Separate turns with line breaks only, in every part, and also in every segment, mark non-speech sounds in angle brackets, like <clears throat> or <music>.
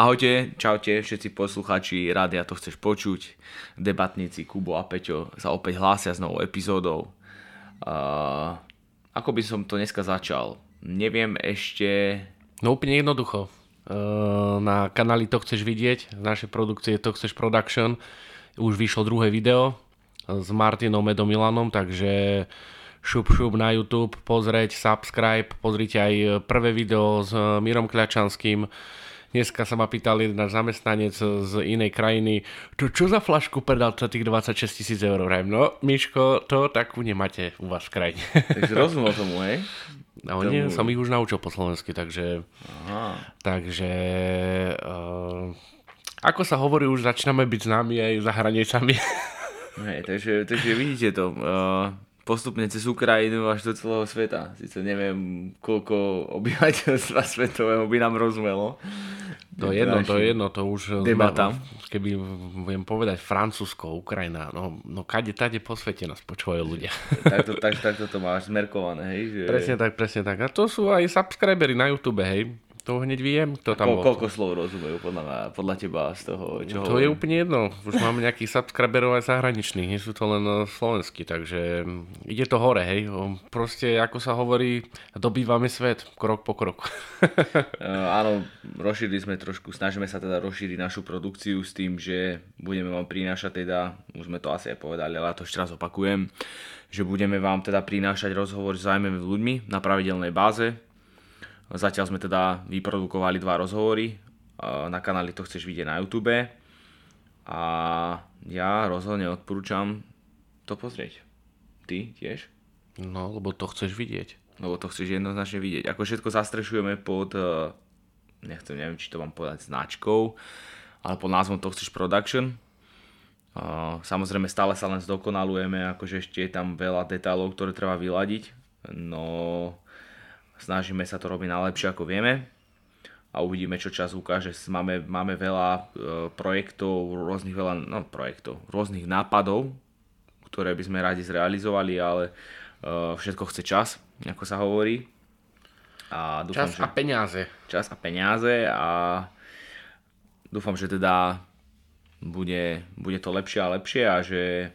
Ahojte, čaute všetci posluchači Rádia to chceš počuť. Debatníci Kubo a Peťo sa opäť hlásia s novou epizódou. Uh, ako by som to dneska začal? Neviem ešte...
No úplne jednoducho. Uh, na kanáli To chceš vidieť, z našej produkcie To chceš Production, už vyšlo druhé video s Martinom Edomilanom, takže šup šup na YouTube, pozrieť, subscribe, pozrite aj prvé video s Mirom Kľačanským, Dneska sa ma pýtal jeden zamestnanec z inej krajiny, to čo za flašku predal za tých 26 tisíc eur? Vrajem, no, Miško, to takú nemáte u vás v krajine. <laughs>
Takže rozumel tomu, hej?
No tomu... nie, som ich už naučil po slovensky, takže... Aha. Takže... Uh, ako sa hovorí, už začíname byť známi aj za hranicami. <laughs>
Hej, takže, takže vidíte to. Uh, postupne cez Ukrajinu až do celého sveta. Sice neviem, koľko obyvateľstva svetového by nám rozumelo.
To je jedno, to je jedno, to už
debata.
keby viem povedať Francúzsko, Ukrajina, no, no kade, tade po svete nás počúvajú ľudia. <laughs>
takto, tak, takto to máš zmerkované, hej? Že...
Presne tak, presne tak. A to sú aj subscribery na YouTube, hej? To hneď viem, kto tam
Ko, bol. Koľko slov rozumejú podľa, podľa teba z toho, čo
To hovorím. je úplne jedno. Už máme nejakých subscriberov aj zahraničných, nie sú to len eh, slovenskí, takže mm, ide to hore, hej. Proste, ako sa hovorí, dobývame svet krok po kroku.
uh, <laughs> áno, rozšírili sme trošku, snažíme sa teda rozšíriť našu produkciu s tým, že budeme vám prinášať teda, už sme to asi aj povedali, ale ja to ešte raz opakujem, že budeme vám teda prinášať rozhovor s zaujímavými ľuďmi na pravidelnej báze, Zatiaľ sme teda vyprodukovali dva rozhovory, na kanáli to chceš vidieť na YouTube a ja rozhodne odporúčam to pozrieť. Ty tiež?
No, lebo to chceš vidieť.
Lebo to chceš jednoznačne vidieť. Ako všetko zastrešujeme pod, e, nechcem, neviem, či to mám povedať značkou, ale pod názvom to chceš production. Samozrejme stále sa len zdokonalujeme, akože ešte je tam veľa detailov, ktoré treba vyladiť. No Snažíme sa to robiť najlepšie ako vieme a uvidíme, čo čas ukáže. Máme, máme veľa e, projektov, rôznych veľa, no projektov, rôznych nápadov, ktoré by sme radi zrealizovali, ale e, všetko chce čas, ako sa hovorí.
A dúfam, čas že, a peniaze.
Čas a peniaze a dúfam, že teda bude, bude to lepšie a lepšie a že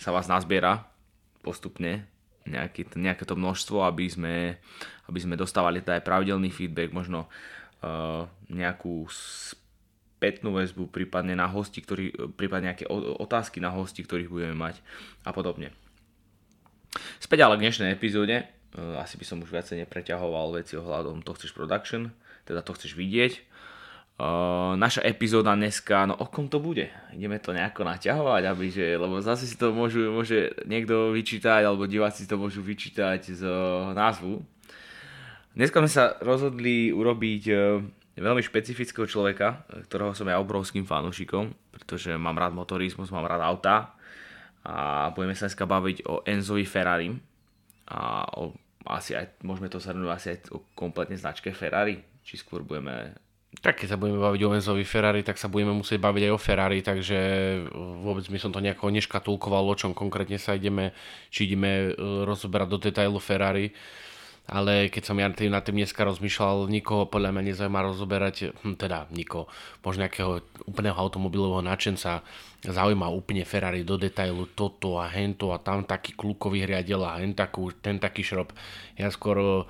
sa vás nazbiera postupne nejaký, nejaké to množstvo, aby sme, aby sme dostávali teda aj pravidelný feedback, možno uh, nejakú spätnú väzbu, prípadne na hosti, ktorý, prípadne nejaké otázky na hosti, ktorých budeme mať a podobne. Späť ale k dnešnej epizóde, uh, asi by som už viacej nepreťahoval veci ohľadom to chceš production, teda to chceš vidieť. Uh, naša epizóda dneska, no o kom to bude? Ideme to nejako naťahovať, aby že, lebo zase si to môžu, môže niekto vyčítať, alebo diváci si to môžu vyčítať z uh, názvu. Dneska sme sa rozhodli urobiť uh, veľmi špecifického človeka, ktorého som ja obrovským fanúšikom, pretože mám rád motorizmus, mám rád auta a budeme sa dneska baviť o Enzovi Ferrari a o, asi aj, môžeme to zhrnúť asi aj o kompletne značke Ferrari, či skôr budeme
tak keď sa budeme baviť o Enzovi Ferrari, tak sa budeme musieť baviť aj o Ferrari, takže vôbec by som to nejako neškatulkoval, o čom konkrétne sa ideme, či ideme e, rozoberať do detailu Ferrari ale keď som ja na tým dneska rozmýšľal, nikoho podľa mňa nezaujíma rozoberať, hm, teda nikoho, možno nejakého úplného automobilového nadšenca zaujíma úplne Ferrari do detailu toto a hento a tam taký klukový riadel a hen takú, ten taký šrob. Ja skôr uh,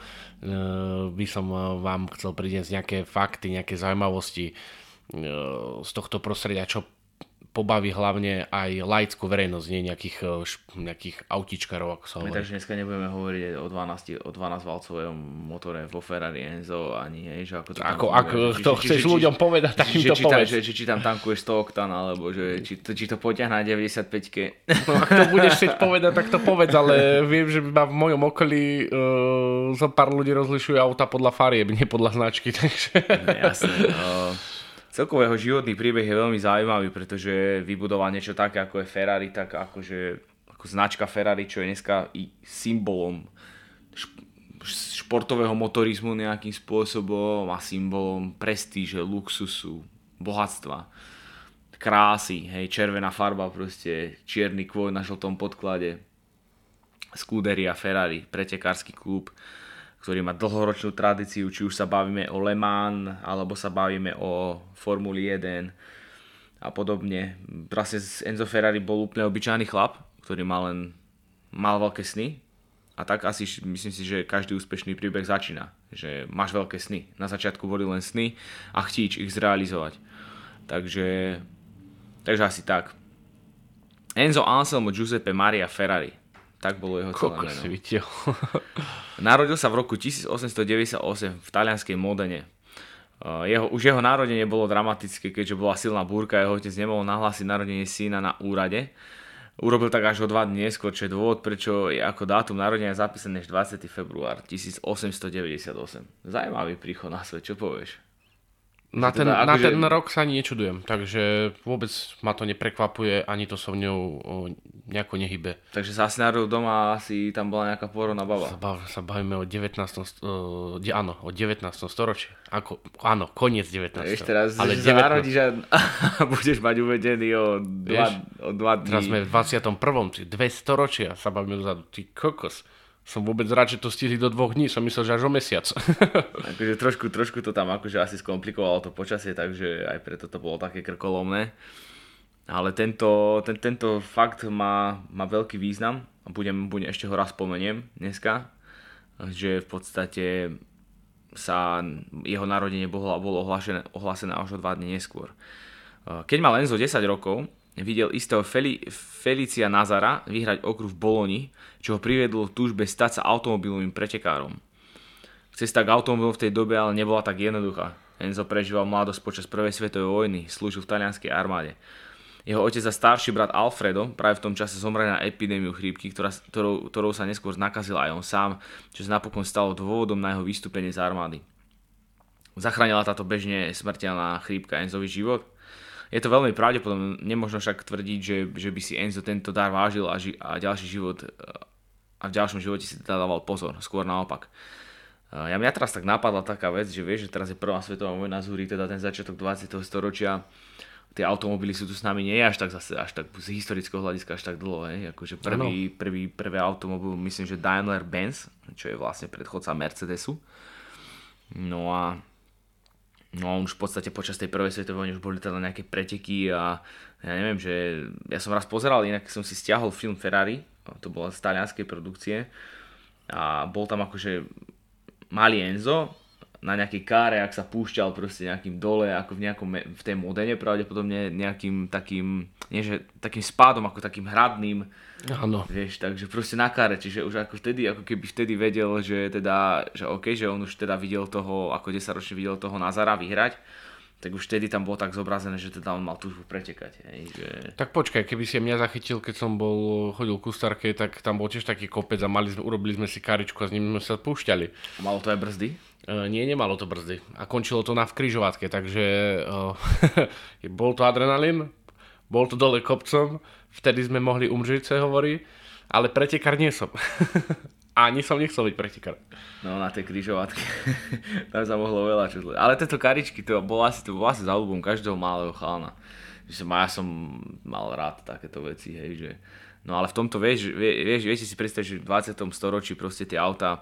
by som e, vám chcel priniesť nejaké fakty, nejaké zaujímavosti uh, z tohto prostredia, čo pobaví hlavne aj laickú verejnosť, nie nejakých, eh, nejakých autičkarov, ako sa hovorí.
Takže dneska nebudeme hovoriť o 12, o 12 valcovom motore vo Ferrari Enzo, ani hej, že ako to
Ako, ak to chceš či, ľuďom povedať, tak im to či, povedz.
Že, či, či tam tankuješ 100 oktan, alebo že, či, to, či to poťahne na 95-ke.
No, ak to budeš chcieť povedať, tak to povedz, ale viem, že v mojom okolí uh, zo pár ľudí rozlišujú auta podľa farieb, nie podľa značky, takže...
Jasné, no celkovo jeho životný príbeh je veľmi zaujímavý, pretože vybudoval niečo také ako je Ferrari, tak akože ako značka Ferrari, čo je dneska i symbolom športového motorizmu nejakým spôsobom a symbolom prestíže, luxusu, bohatstva, krásy, hej, červená farba proste, čierny kvoj na žltom podklade, Scuderia Ferrari, pretekársky klub, ktorý má dlhoročnú tradíciu, či už sa bavíme o Le Mans, alebo sa bavíme o Formuli 1 a podobne. Vlastne Enzo Ferrari bol úplne obyčajný chlap, ktorý mal len mal veľké sny a tak asi myslím si, že každý úspešný príbeh začína. Že máš veľké sny. Na začiatku boli len sny a chtíč ich zrealizovať. Takže, takže asi tak. Enzo Anselmo Giuseppe Maria Ferrari. Tak bolo jeho celé meno. <laughs> Narodil sa v roku 1898 v talianskej Modene. Jeho, už jeho narodenie bolo dramatické, keďže bola silná búrka, jeho otec nemohol nahlásiť narodenie syna na úrade. Urobil tak až o dva dní neskôr, čo je dôvod, prečo je ako dátum narodenia zapísané 20. február 1898. Zajímavý príchod na svet, čo povieš?
Na ten, teda, na akože... ten rok sa ani nečudujem, takže vôbec ma to neprekvapuje, ani to so mňou nejako nehybe.
Takže sa asi narodil doma, asi tam bola nejaká porodná baba.
Sa, bav, sa bavíme o 19. Uh, áno, o 19. storočí. Ako, áno, koniec 19.
Ešte teraz, ale že 19. sa narodíš a, budeš mať uvedený o dva, o dva dní.
Teraz sme v 21. Dve storočia sa bavíme dozadu. Ty kokos som vôbec rád, že to stihli do dvoch dní, som myslel, že až o mesiac. <laughs>
akože trošku, trošku to tam akože asi skomplikovalo to počasie, takže aj preto to bolo také krkolomné. Ale tento, ten, tento fakt má, má veľký význam a budem, budem, ešte ho raz spomeniem dneska, že v podstate sa jeho narodenie bolo, bolo ohlásené, ohlásené až o dva dní neskôr. Keď mal Enzo 10 rokov, videl istého Feli, Felicia Nazara vyhrať okruh v Boloni, čo ho priviedlo v túžbe stať sa automobilovým pretekárom. Cesta k automobilu v tej dobe ale nebola tak jednoduchá. Enzo prežíval mladosť počas prvej svetovej vojny, slúžil v talianskej armáde. Jeho otec a starší brat Alfredo práve v tom čase zomreli na epidémiu chrípky, ktorá, ktorou, ktorou sa neskôr nakazil aj on sám, čo sa napokon stalo dôvodom na jeho vystúpenie z armády. Zachránila táto bežne smrteľná chrípka Enzovi život? Je to veľmi pravdepodobné, nemôžno však tvrdiť, že, že by si Enzo tento dar vážil a, ži, a ďalší život a v ďalšom živote si teda dával pozor, skôr naopak. Ja mňa teraz tak napadla taká vec, že vieš, že teraz je prvá svetová vojna zúri, teda ten začiatok 20. storočia, tie automobily sú tu s nami nie až tak zase, až tak z historického hľadiska až tak dlho, hej. Akože prvý, prvý, prvý automobil, myslím, že Daimler Benz, čo je vlastne predchodca Mercedesu. No a No už v podstate počas tej prvej svetovej vojny už boli teda nejaké preteky a ja neviem, že ja som raz pozeral, inak som si stiahol film Ferrari, to bolo z talianskej produkcie a bol tam akože malý Enzo na nejakej káre, ak sa púšťal proste nejakým dole, ako v nejakom, v tej modene pravdepodobne nejakým takým, nie že takým spádom, ako takým hradným,
Áno.
Vieš, takže proste na kare, čiže už ako vtedy, ako keby vtedy vedel, že teda, že OK, že on už teda videl toho, ako 10 ročne videl toho Nazara vyhrať, tak už vtedy tam bolo tak zobrazené, že teda on mal túžbu pretekať. Hej, že...
Tak počkaj, keby si mňa zachytil, keď som bol, chodil ku Starke, tak tam bol tiež taký kopec a mali sme, urobili sme si karičku a s ním sme sa púšťali.
A malo to aj brzdy?
Uh, nie, nemalo to brzdy. A končilo to na v križovatke, takže <laughs> uh, bol to adrenalín, bol to dole kopcom, vtedy sme mohli umřiť, sa hovorí, ale pretekár nie som. <laughs> Ani som nechcel byť pretekár.
No na tej križovatke, <laughs> tam sa mohlo veľa čo zle. Ale tieto karičky, to bolo asi, to bolo asi za ľubom každého malého chalana. Že som, ja som mal rád takéto veci, hej, že... No ale v tomto, vieš, vieš, viete si predstaviť, že v 20. storočí proste tie auta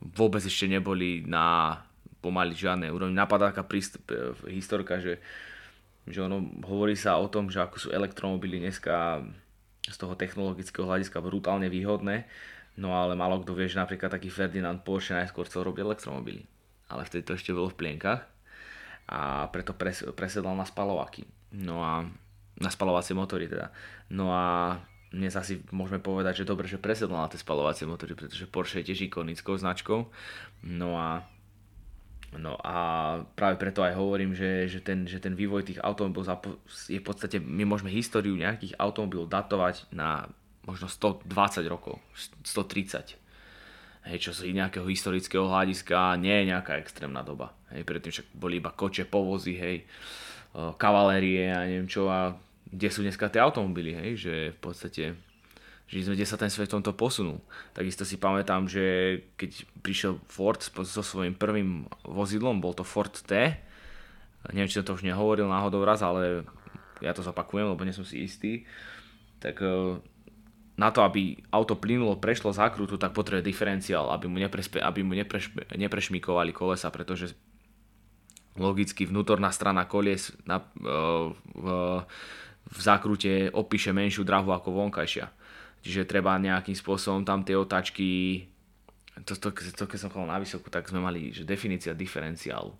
vôbec ešte neboli na pomaly žiadnej úrovni. Napadá taká prístup, historka, že že ono hovorí sa o tom, že ako sú elektromobily dneska z toho technologického hľadiska brutálne výhodné, no ale malo kto vie, že napríklad taký Ferdinand Porsche najskôr chcel robiť elektromobily. Ale vtedy to ešte bolo v plienkach a preto pres, na spalovaky. No a na spalovacie motory teda. No a dnes asi môžeme povedať, že dobre, že presedol na tie spalovacie motory, pretože Porsche je tiež ikonickou značkou. No a No a práve preto aj hovorím, že, že, ten, že ten vývoj tých automobilov je v podstate, my môžeme históriu nejakých automobilov datovať na možno 120 rokov, 130. Hej, čo z nejakého historického hľadiska nie je nejaká extrémna doba. Hej, predtým však boli iba koče, povozy, hej, kavalérie a neviem čo a kde sú dneska tie automobily, hej, že v podstate že sme, kde sa ten svet v tomto posunul. Takisto si pamätám, že keď prišiel Ford so svojím prvým vozidlom, bol to Ford T, neviem, či som to už nehovoril náhodou raz, ale ja to zopakujem, lebo nie som si istý, tak e, na to, aby auto plynulo prešlo zákrutu, tak potrebuje diferenciál, aby mu, neprespe, aby mu nepreš, neprešmikovali kolesa, pretože logicky vnútorná strana kolies na, v, v zákrute opíše menšiu drahu ako vonkajšia. Čiže treba nejakým spôsobom tam tie otáčky, to, to, to, keď som chodil na vysokú, tak sme mali že definícia diferenciálu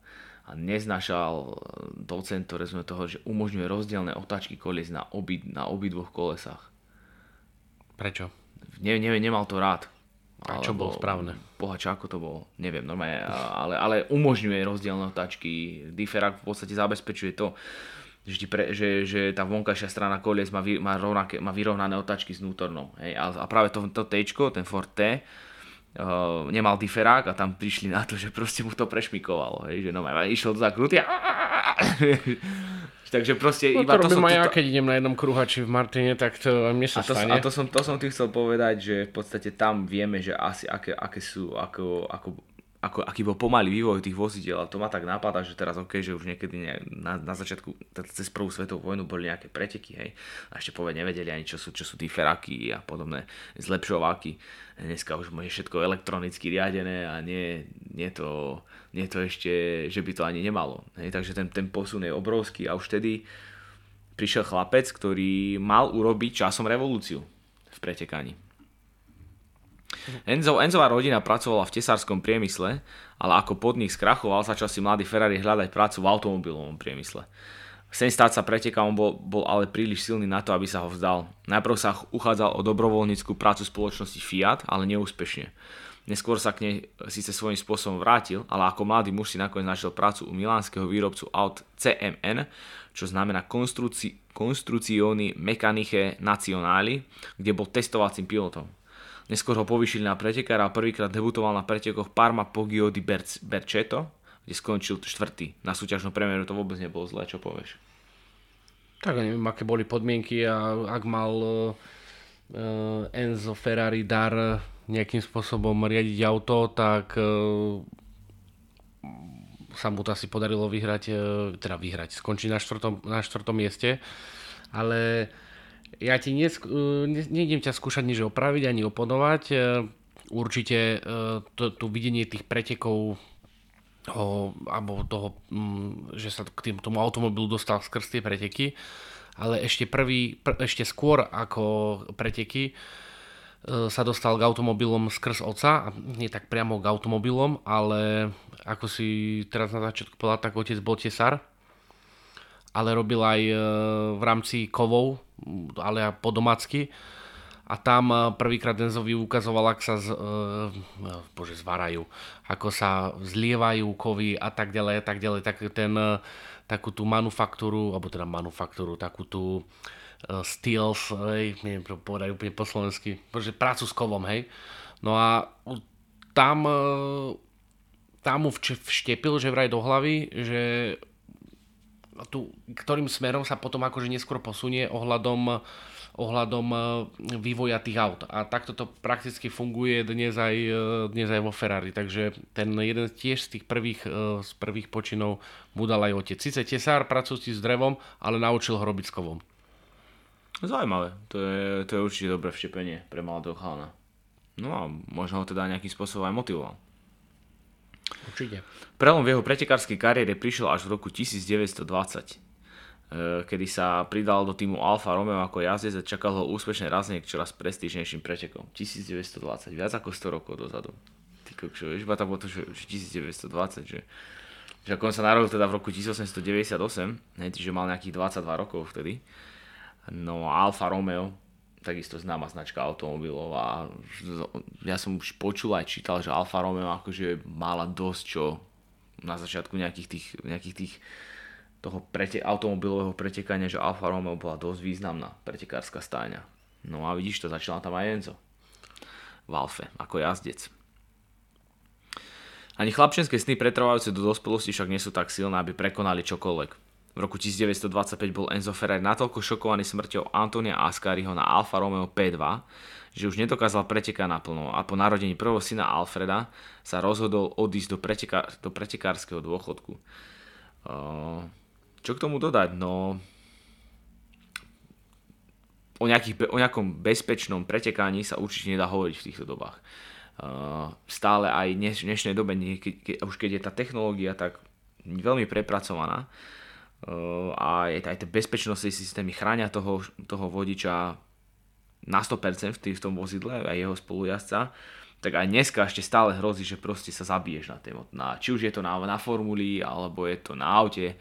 a neznašal docent, ktoré sme toho, že umožňuje rozdielne otáčky kolies na, obi, na obidvoch kolesách.
Prečo?
Ne, ne, nemal to rád.
A čo bolo správne?
Bohač, ako to bolo? Neviem, normálne, ale, ale umožňuje rozdielne otáčky. Differak v podstate zabezpečuje to, že, ti pre, že, že tá vonkajšia strana kolies má, vy, má, rovnaké, má vyrovnané otáčky s vnútornou. Hej? A, a práve to, to T, ten Ford T, uh, nemal diferák a tam prišli na to, že proste mu to prešmikovalo, hej, že no išiel do zakruty a Takže proste
no, iba to, to som... ja, keď idem na jednom kruhači v Martine, tak to mne sa
a to,
stane.
A to som, to som tým chcel povedať, že v podstate tam vieme, že asi aké, aké sú, ako, ako ako, aký bol pomalý vývoj tých vozidel a to ma tak napadá, že teraz ok, že už niekedy ne, na, na začiatku cez prvú svetovú vojnu boli nejaké preteky, hej, a ešte povie nevedeli ani čo sú, čo sú tí feraky a podobné zlepšováky. Dneska už je všetko elektronicky riadené a nie, nie, to, nie to ešte, že by to ani nemalo. Hej, takže ten, ten posun je obrovský a už vtedy prišiel chlapec, ktorý mal urobiť časom revolúciu v pretekaní. Enzo, Enzová rodina pracovala v tesárskom priemysle, ale ako podnik skrachoval, začal si mladý Ferrari hľadať prácu v automobilovom priemysle. Sen stať sa pretekom bol, bol ale príliš silný na to, aby sa ho vzdal. Najprv sa uchádzal o dobrovoľníckú prácu spoločnosti Fiat, ale neúspešne. Neskôr sa k nej síce svojím spôsobom vrátil, ale ako mladý muž si nakoniec našiel prácu u milánskeho výrobcu aut CMN, čo znamená Construzioni Meccaniche Nazionali, kde bol testovacím pilotom. Neskôr ho povýšili na pretekára a prvýkrát debutoval na pretekoch Parma Poggio di Berceto, kde skončil štvrtý. Na súťažnom premiéru to vôbec nebolo zlé, čo povieš?
Tak neviem, aké boli podmienky a ak mal uh, Enzo Ferrari dar nejakým spôsobom riadiť auto, tak uh, sa mu to asi podarilo vyhrať, uh, teda vyhrať, skončiť na štvrtom, na štvrtom mieste. Ale ja ti nesk- e, ne, nejdem ťa skúšať nič opraviť ani oponovať. E, určite e, to, to videnie tých pretekov o, alebo toho, mm, že sa k tým, tomu automobilu dostal skrz tie preteky, ale ešte prvý, pr- ešte skôr ako preteky sa dostal k automobilom skrz oca, nie tak priamo k automobilom, ale ako si teraz na začiatku povedal, tak otec bol tesar, ale robil aj v rámci kovov ale po domácky. A tam eh, prvýkrát Enzovi ukazoval, ak sa z, uh, bože, zvarajú, ako sa zlievajú kovy a tak ďalej a tak ďalej. Tak ten, takú tú manufaktúru, alebo teda manufaktúru, takú tú steels, hej, neviem povedať úplne po slovensky, bože, prácu s kovom, hej. No a tam, tam mu vštepil, že vraj do hlavy, že tu, ktorým smerom sa potom akože neskôr posunie ohľadom, ohľadom e, vývoja tých aut. A takto to prakticky funguje dnes aj, e, dnes aj vo Ferrari. Takže ten jeden tiež z tých prvých, e, z prvých počinov mu dal aj otec. Sice tesár pracujúci s drevom, ale naučil ho robiť s kovom.
Zaujímavé. To je, to je určite dobré všepenie pre mladého chalana. No a možno ho teda nejakým spôsobom aj motivoval.
Určite.
Prelom v jeho pretekárskej kariére prišiel až v roku 1920 e, kedy sa pridal do týmu Alfa Romeo ako jazdec a čakal ho úspešné razenie k čoraz prestížnejším pretekom. 1920, viac ako 100 rokov dozadu. Ty kokšo, vieš, tam bolo to, že 1920, že, že on sa narodil teda v roku 1898, ne, že mal nejakých 22 rokov vtedy. No Alfa Romeo, takisto známa značka automobilov a ja som už počul aj čítal, že Alfa Romeo akože mala dosť čo na začiatku nejakých tých, nejakých tých toho prete, automobilového pretekania, že Alfa Romeo bola dosť významná pretekárska stáňa. No a vidíš to, začala tam aj Enzo. V Alfe, ako jazdec. Ani chlapčenské sny pretrvajúce do dospelosti však nie sú tak silné, aby prekonali čokoľvek. V roku 1925 bol Enzo Ferrari natoľko šokovaný smrťou Antonia Ascariho na Alfa Romeo P2, že už nedokázal pretekať naplno a po narodení prvého syna Alfreda sa rozhodol odísť do, preteka, do pretekárskeho dôchodku. Čo k tomu dodať? No, o, nejakých, o nejakom bezpečnom pretekaní sa určite nedá hovoriť v týchto dobách. Uh, stále aj dnes, v dnešnej dobe, keď, keď, už keď je tá technológia tak veľmi prepracovaná a aj tie bezpečnostné systémy chránia toho, toho vodiča na 100% v, tý, v tom vozidle a jeho spolujazca, tak aj dneska ešte stále hrozí, že proste sa zabiješ na tej na, či už je to na, na formuli, alebo je to na aute,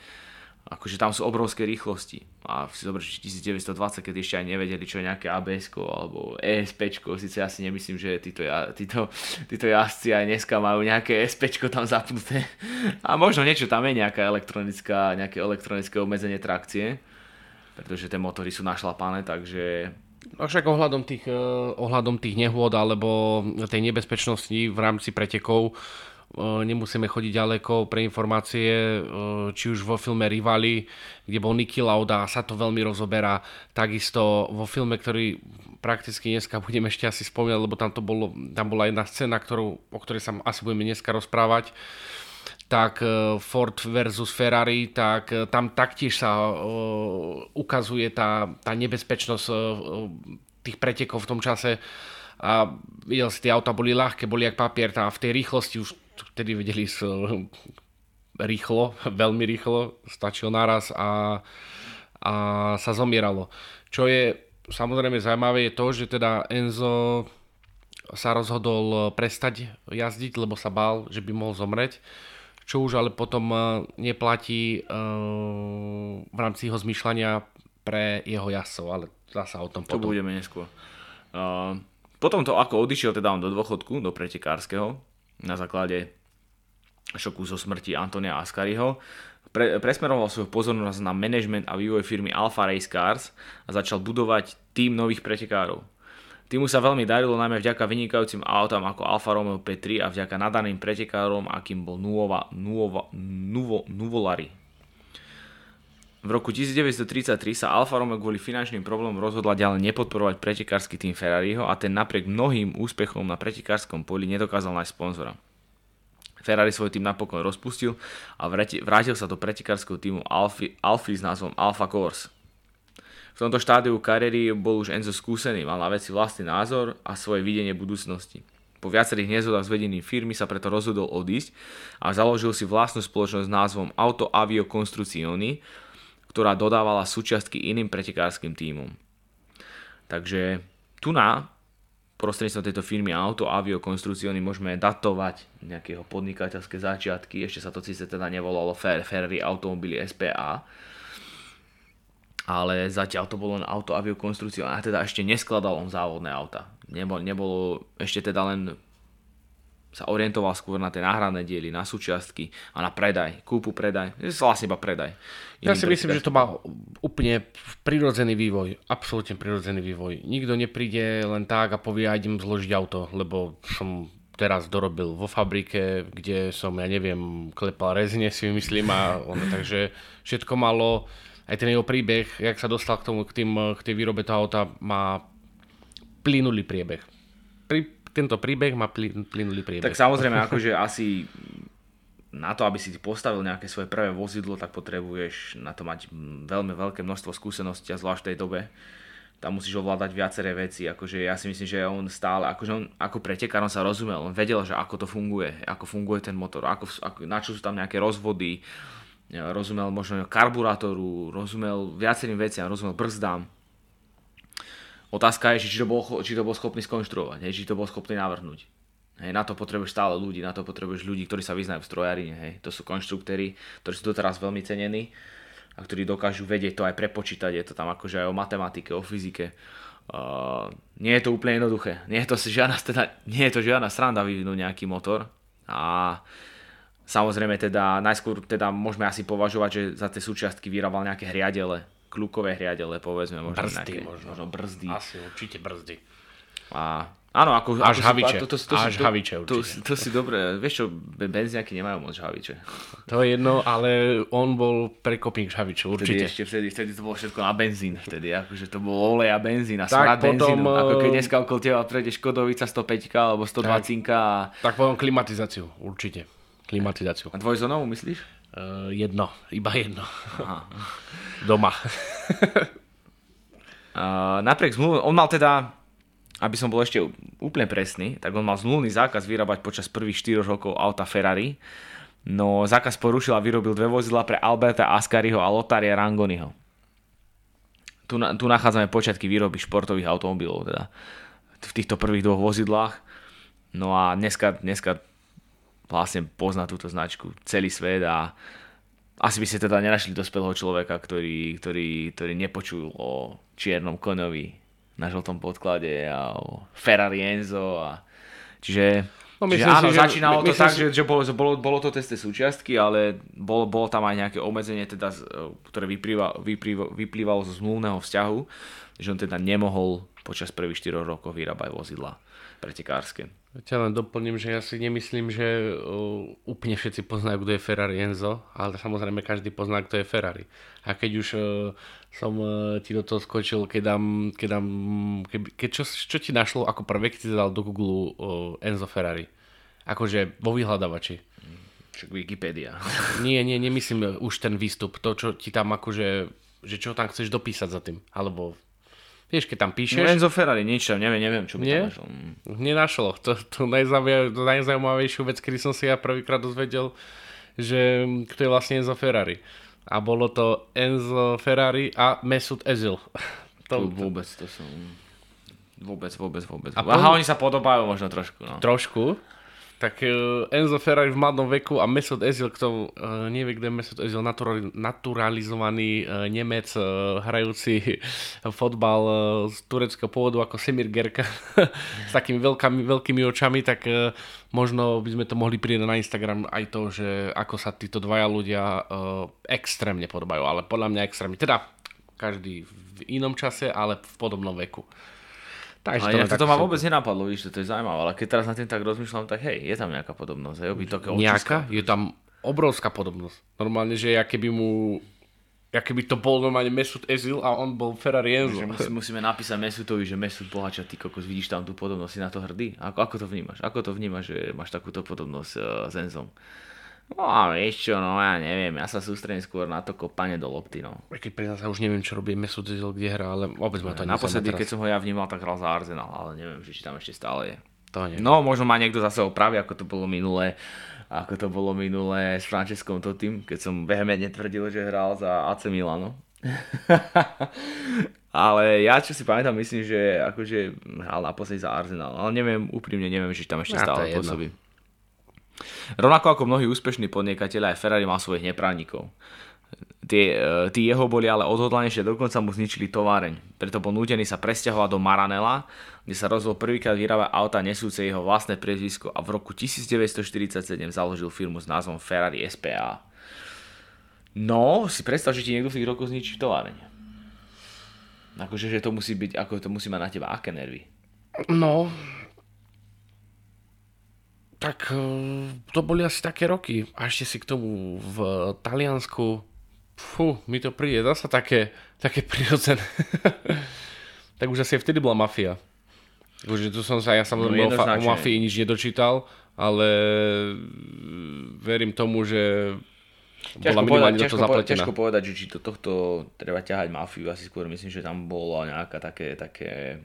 akože tam sú obrovské rýchlosti. A si zober, 1920, keď ešte aj nevedeli, čo je nejaké abs alebo ESP, síce ja si nemyslím, že títo, títo, títo jazdci aj dneska majú nejaké ESP tam zapnuté. A možno niečo tam je nejaká elektronická, nejaké elektronické obmedzenie trakcie, pretože tie motory sú našlapané, takže
No však ohľadom tých, eh, ohľadom tých nehôd alebo tej nebezpečnosti v rámci pretekov nemusíme chodiť ďaleko pre informácie, eh, či už vo filme Rivali, kde bol Nicky Lauda, sa to veľmi rozoberá, takisto vo filme, ktorý prakticky dneska budeme ešte asi spomínať, lebo tam, to bolo, tam bola jedna scéna, ktorú, o ktorej sa asi budeme dneska rozprávať, tak e, Ford versus Ferrari, tak tam taktiež sa ukazuje tá, tá nebezpečnosť tých pretekov v tom čase. A videl si, tie auta boli ľahké, boli jak papier a v tej rýchlosti už vtedy vedeli s, rýchlo, <laughs> veľmi rýchlo, stačil naraz a, a sa zomieralo. Čo je samozrejme zaujímavé je to, že teda Enzo sa rozhodol prestať jazdiť, lebo sa bál, že by mohol zomreť čo už ale potom eh, neplatí eh, v rámci jeho zmyšľania pre jeho jasov, ale zasa o tom
potom. To budeme neskôr. Uh, potom to, ako odišiel teda on do dôchodku, do pretekárskeho, na základe šoku zo smrti Antonia Ascariho, pre, presmeroval svoju pozornosť na management a vývoj firmy Alfa Race Cars a začal budovať tým nových pretekárov. Týmu sa veľmi darilo najmä vďaka vynikajúcim autám ako Alfa Romeo P3 a vďaka nadaným pretekárom, akým bol Nuova, Nuova, Nuvo, Nuvolari. V roku 1933 sa Alfa Romeo kvôli finančným problémom rozhodla ďalej nepodporovať pretekársky tým Ferrariho a ten napriek mnohým úspechom na pretekárskom poli nedokázal nájsť sponzora. Ferrari svoj tým napokon rozpustil a vrátil sa do pretekárskeho týmu Alfy, Alfy s názvom Alfa Corse. V tomto štádiu kariéry bol už Enzo skúsený, mal na veci vlastný názor a svoje videnie budúcnosti. Po viacerých nezhodách s vedením firmy sa preto rozhodol odísť a založil si vlastnú spoločnosť s názvom Auto Avio Construzioni, ktorá dodávala súčiastky iným pretekárskym týmom. Takže tu na prostredníctvom tejto firmy Auto Avio Construzioni môžeme datovať nejakého podnikateľské začiatky, ešte sa to síce teda nevolalo Ferrari Automobily SPA, ale zatiaľ to bolo len auto aviokonstrukcia a teda ešte neskladal on závodné auta. Nebolo, nebolo ešte teda len sa orientoval skôr na tie náhradné diely, na súčiastky a na predaj, kúpu predaj, vlastne iba predaj.
Ja si myslím, že to má úplne prirodzený vývoj, absolútne prirodzený vývoj. Nikto nepríde len tak a povie, ja idem zložiť auto, lebo som teraz dorobil vo fabrike, kde som, ja neviem, klepal rezne si myslím a ono, takže všetko malo aj ten jeho príbeh, jak sa dostal k tomu, k, tým, k tej výrobe toho auta, má plynulý priebeh. Pri, tento príbeh má plynulý priebeh.
Tak samozrejme, akože asi na to, aby si postavil nejaké svoje prvé vozidlo, tak potrebuješ na to mať veľmi veľké množstvo skúseností a zvlášť v tej dobe. Tam musíš ovládať viaceré veci, akože ja si myslím, že on stále, akože on ako pretekár on sa rozumel, on vedel, že ako to funguje, ako funguje ten motor, ako, ako, na čo sú tam nejaké rozvody, rozumel možno karburátoru, rozumel viacerým veciam, rozumel brzdám. Otázka je, či to bol, či to bol schopný skonštruovať, hej, či to bol schopný navrhnúť. Hej, na to potrebuješ stále ľudí, na to potrebuješ ľudí, ktorí sa vyznajú v strojarine. Hej. To sú konštruktéry, ktorí sú doteraz veľmi cenení a ktorí dokážu vedieť to aj prepočítať. Je to tam akože aj o matematike, o fyzike. Uh, nie je to úplne jednoduché. Nie je to žiadna, teda, nie je to žiadna sranda vyvinúť nejaký motor. A Samozrejme teda najskôr teda môžeme asi považovať, že za tie súčiastky vyrábal nejaké hriadele, kľúkové hriadele povedzme.
Možno brzdy nejaké,
možno. možno brzdy.
Asi určite brzdy.
A Áno, ako,
až
ako
haviče.
To, to, to,
až
to,
haviče
to, to, to, si dobre, vieš čo, benzíňaky nemajú moc haviče.
To je jedno, ale on bol prekopník žhavičov, určite.
Vtedy, ešte, vtedy, vtedy to bolo všetko na benzín, vtedy, akože to bolo olej a benzín a smrad benzínu. Ako keď eh, dneska okolo teba prejde Škodovica 105 alebo 120 tak, a...
Tak potom klimatizáciu, určite. Klimatizáciu.
A dvojzónovú myslíš?
Uh, jedno, iba jedno. Aha. <laughs> Doma.
Uh, <laughs> napriek zmluve, on mal teda, aby som bol ešte úplne presný, tak on mal zmluvný zákaz vyrábať počas prvých 4 rokov auta Ferrari, no zákaz porušil a vyrobil dve vozidla pre Alberta Ascariho a Lotaria Rangoniho. Tu, na, tu nachádzame počiatky výroby športových automobilov, teda v týchto prvých dvoch vozidlách. No a dneska, dneska vlastne pozná túto značku celý svet a asi by ste teda nenašli dospelého človeka, ktorý, ktorý, ktorý nepočul o čiernom konovi na žltom podklade a o Ferrari Enzo. A... Čiže, no, čiže áno, si, začínalo my, to tak, si... že, že bolo, bolo, bolo to testé súčiastky, ale bolo, bolo tam aj nejaké obmedzenie, teda, ktoré vyplýva, vyplýva, vyplývalo zo zmluvného vzťahu, že on teda nemohol počas prvých 4 rokov vyrábať vozidla pretekárske.
Ja len doplním, že ja si nemyslím, že uh, úplne všetci poznajú, kto je Ferrari Enzo, ale samozrejme každý pozná, kto je Ferrari. A keď už uh, som uh, ti do toho skočil, keď dám, keď, dám, keď, keď čo, čo ti našlo ako prvé, keď si dal do Google Enzo Ferrari? Akože vo vyhľadávači.
Však Wikipedia. <laughs>
Nie, nie, nemyslím už ten výstup, to, čo ti tam akože, že čo tam chceš dopísať za tým, alebo Vieš, keď tam píšeš...
No Enzo Ferrari, nič tam, neviem, neviem, čo by Nie? tam našlo.
Nenašlo. To, to najzaujímavejšiu vec, kedy som si ja prvýkrát dozvedel, že kto je vlastne Enzo Ferrari. A bolo to Enzo Ferrari a Mesut Ezil. <laughs>
To, to vôbec, to som... Vôbec, vôbec, vôbec. A Aha, oni sa podobajú možno trošku. No.
Trošku? Tak uh, Enzo Ferrari v mladom veku a Mesut Özil, kto uh, nevie, kde je Mesut Özil, naturali, naturalizovaný uh, Nemec, hrajúci <laughs> fotbal z tureckého pôvodu ako Semir Gerka <laughs> s takými veľkými, veľkými očami, tak možno by sme to mohli pridať na Instagram aj to, že ako sa títo dvaja ľudia extrémne podobajú, ale podľa mňa extrémne. Teda každý v inom čase, ale v podobnom veku.
Takže ale to, to ma vôbec nenapadlo, víš, to je zaujímavé, ale keď teraz na tým tak rozmýšľam, tak hej, je tam nejaká podobnosť, hej, by také
Nejaká? Je tam obrovská podobnosť. Normálne, že ja keby mu ja keby to bol normálne Mesut Ezil a on bol Ferrari Enzo.
Musí, musíme napísať Mesutovi, že Mesut Bohača, ty kokos, vidíš tam tú podobnosť, si na to hrdý? Ako, ako to vnímaš? Ako to vnímaš, že máš takúto podobnosť uh, s Enzom? No a vieš čo, no ja neviem, ja sa sústredím skôr na to kopanie do lopty, no.
Keď priznám sa, už neviem, čo robí Mesut Özil, kde hrá, ale vôbec ma to
Naposledy, keď som ho ja vnímal, tak hral za Arsenal, ale neviem, či tam ešte stále je.
To nie.
No, možno má niekto zase opravy, ako to bolo minulé, ako to bolo minulé s Franceskom Totim, keď som vehementne tvrdil, že hral za AC Milano. <laughs> ale ja čo si pamätám, myslím, že akože hral naposledy za Arsenal, ale neviem, úprimne neviem, či tam ešte stále pôsobí. Rovnako ako mnohí úspešní podnikateľe, aj Ferrari mal svojich neprávnikov. Tí, e, tí jeho boli ale odhodlanejšie, dokonca mu zničili továreň. Preto bol nútený sa presťahovať do Maranela, kde sa rozhodol prvýkrát vyrábať auta nesúce jeho vlastné priezvisko a v roku 1947 založil firmu s názvom Ferrari SPA. No, si predstav, že ti niekto v tých rokoch zničí továreň. Akože, že to musí byť, ako to musí mať na teba aké nervy.
No, tak e, to boli asi také roky. A ešte si k tomu v Taliansku, fú, mi to príde zase také, také prirodzené. <laughs> tak už asi vtedy bola mafia. Už tu som sa, ja samozrejme no, o, o mafii nič nedočítal, ale verím tomu, že
bola minimálne povedať, ťažko, zapletená. Ťažko povedať, že či to tohto treba ťahať mafiu, asi skôr myslím, že tam bolo nejaká také, také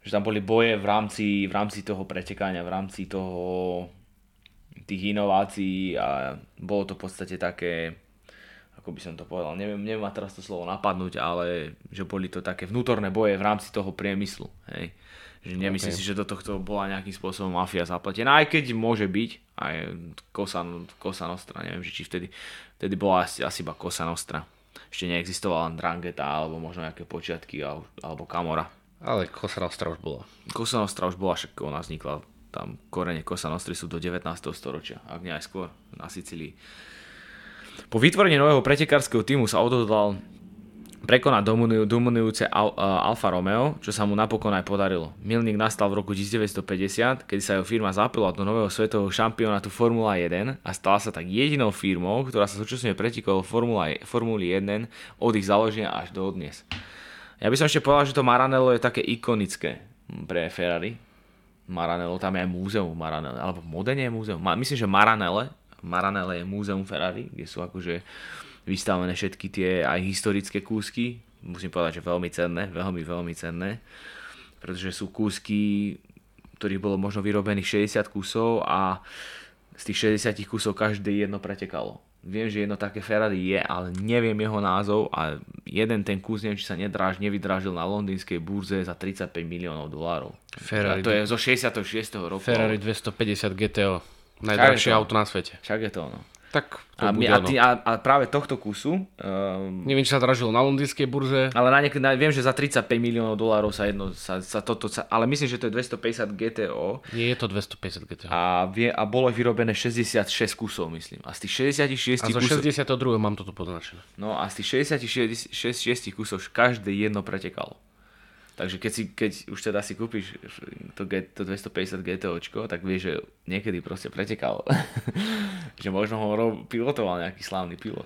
že tam boli boje v rámci, v rámci toho pretekania, v rámci toho tých inovácií a bolo to v podstate také, ako by som to povedal, neviem, neviem ma teraz to slovo napadnúť, ale že boli to také vnútorné boje v rámci toho priemyslu. Hej. Že nemyslím okay. si, že do tohto bola nejakým spôsobom mafia zapletená, aj keď môže byť, aj Kosa, Kosa Nostra, neviem, že či vtedy, vtedy bola asi, asi iba Kosa Nostra. Ešte neexistovala Drangeta, alebo možno nejaké počiatky, alebo Kamora.
Ale Kosa Nostra už bola.
Kosa Nostra už bola, však ona vznikla tam korene Kosa Nostry sú do 19. storočia, ak nie aj skôr, na Sicílii. Po vytvorení nového pretekárskeho týmu sa odhodlal prekonať dominujú, dominujúce uh, Alfa Romeo, čo sa mu napokon aj podarilo. Milník nastal v roku 1950, kedy sa jeho firma zapila do nového svetového šampionátu Formula 1 a stala sa tak jedinou firmou, ktorá sa súčasne pretikala Formula, Formuli 1 od ich založenia až do dnes. Ja by som ešte povedal, že to Maranello je také ikonické pre Ferrari. Maranello, tam je aj múzeum Maranello, alebo Modene je múzeum. Myslím, že Maranelle, Maranelle je múzeum Ferrari, kde sú akože vystavené všetky tie aj historické kúsky musím povedať, že veľmi cenné, veľmi, veľmi cenné, pretože sú kúsky, ktorých bolo možno vyrobených 60 kusov a z tých 60 kusov každé jedno pretekalo. Viem, že jedno také Ferrari je, ale neviem jeho názov a jeden ten kus, neviem, či sa nedráž, nevydrážil na londýnskej burze za 35 miliónov dolárov.
Ferrari,
to je zo 66. roku.
Ferrari 250 GTO. Najdrahšie
to.
auto na svete.
Však je to ono.
Tak to
A,
bude
a, ty, a, a práve tohto kusu, um,
Neviem, či sa dražilo na londýnskej burze.
ale na niek- na, viem, že za 35 miliónov dolárov sa jedno, sa, sa toto, sa, ale myslím, že to je 250 GTO
Nie je to 250 GTO.
a, vie, a bolo vyrobené 66 kusov, myslím. A z tých 66
A zo
kusov,
62. mám toto poznačené.
no a z tých 66 6 kusov každé jedno pretekalo. Takže keď, si, keď už teda si kúpiš to, G- to 250 GTOčko, tak vieš, že niekedy proste pretekal. <laughs> že možno ho pilotoval nejaký slávny pilot.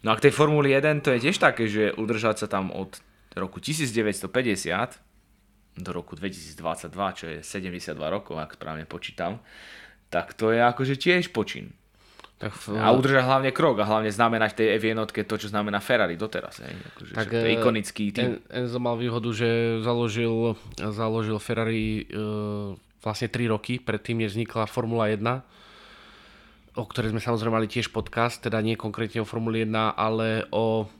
No a k tej Formuli 1 to je tiež také, že udržať sa tam od roku 1950 do roku 2022, čo je 72 rokov, ak správne počítam, tak to je akože tiež počin.
Tak v,
A udržať hlavne krok a hlavne znamenať v tej F jednotke to, čo znamená Ferrari doteraz. Hej. Akože,
Tak,
to je
eh,
ikonický tým.
En- Enzo mal výhodu, že založil, založil Ferrari e, vlastne 3 roky predtým, než vznikla Formula 1, o ktorej sme samozrejme mali tiež podcast, teda nie konkrétne o Formule 1, ale o...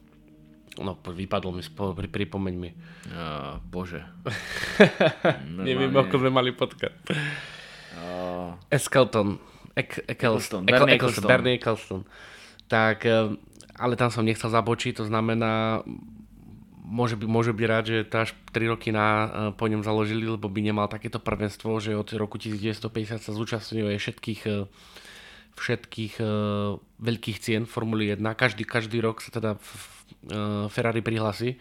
No, vypadlo mi, spo, pri, pripomeň mi.
Uh, bože. <laughs>
Neviem, ako sme mali podcast.
Uh,
Eskelton. Ek,
Eccleston. Bernie Eccleston.
Bernie Eccleston. Tak, eh, ale tam som nechcel zabočiť, to znamená, môže, by, môže byť rád, že to až 3 roky na, eh, po ňom založili, lebo by nemal takéto prvenstvo, že od roku 1950 sa zúčastňuje všetkých eh, všetkých eh, veľkých cien Formuly 1. Každý, každý rok sa teda f- eh, Ferrari prihlási.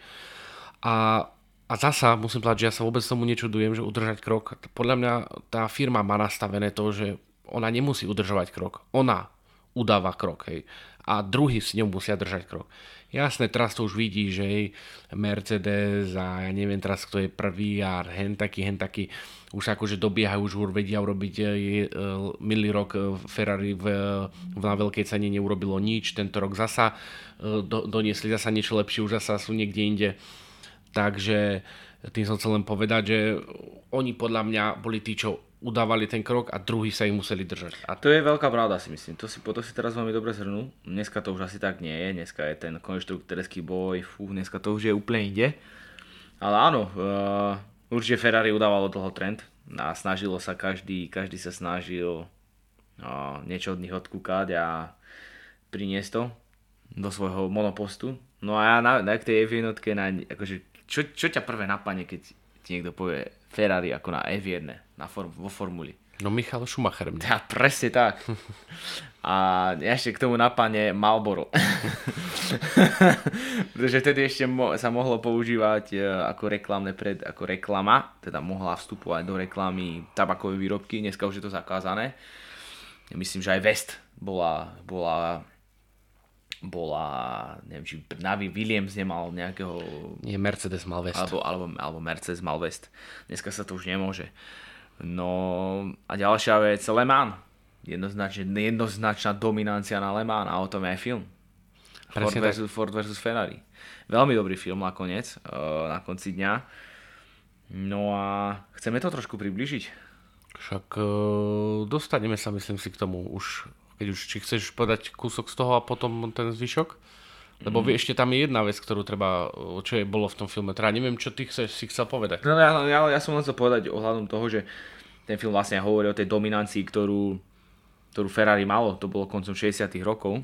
A, a zasa musím povedať, že ja sa vôbec tomu nečudujem, že udržať krok. Podľa mňa tá firma má nastavené to, že ona nemusí udržovať krok. Ona udáva krok, hej. A druhý s ňou musia držať krok. Jasné, teraz to už vidí, že hej, Mercedes a ja neviem teraz, kto je prvý a hen taký, hen taký, už akože dobiehajú, už vedia urobiť e, e, minulý rok e, Ferrari v, na veľkej cene neurobilo nič, tento rok zasa do, doniesli zasa niečo lepšie, už zasa sú niekde inde. Takže tým som chcel len povedať, že oni podľa mňa boli tí, čo udávali ten krok a druhí sa ich museli držať. A
to je veľká pravda si myslím. To si, to si teraz veľmi dobre zhrnul. Dneska to už asi tak nie je. Dneska je ten konštruktorský boj. Fú, dneska to už je úplne inde. Ale áno, uh, určite Ferrari udávalo dlho trend. A snažilo sa každý, každý sa snažil uh, niečo od nich odkúkať a priniesť to do svojho monopostu. No a ja na, na tej F1, na, akože, čo, čo ťa prvé napadne, keď ti niekto povie Ferrari ako na F1 na form, vo formuli?
No Michal Schumacher. Mne.
Ja, presne tak. A ešte k tomu napadne Marlboro. <laughs> Pretože vtedy ešte mo- sa mohlo používať e, ako reklamné pred, ako reklama, teda mohla vstupovať do reklamy tabakové výrobky, dneska už je to zakázané. Myslím, že aj West bola, bola bola, neviem, či Navi Williams nemal nejakého
Nie, Mercedes mal West.
alebo, alebo, alebo Mercedes mal West. Dneska sa to už nemôže. No a ďalšia vec, Le Mans. Jednoznačne, jednoznačná dominancia na Le Mans a o tom je aj film. Ford
Presne tak.
versus, Ford versus Ferrari. Veľmi dobrý film nakoniec, uh, na konci dňa. No a chceme to trošku približiť.
Však e, dostaneme sa, myslím si, k tomu už, keď už, či chceš podať kúsok z toho a potom ten zvyšok? Lebo mm. ešte tam je jedna vec, ktorú treba, čo je bolo v tom filme. Teda neviem, čo ty chceš, si chcel povedať.
No ja, ja, ja som len chcel povedať ohľadom toho, že ten film vlastne hovorí o tej dominancii, ktorú, ktorú Ferrari malo, to bolo koncom 60 rokov,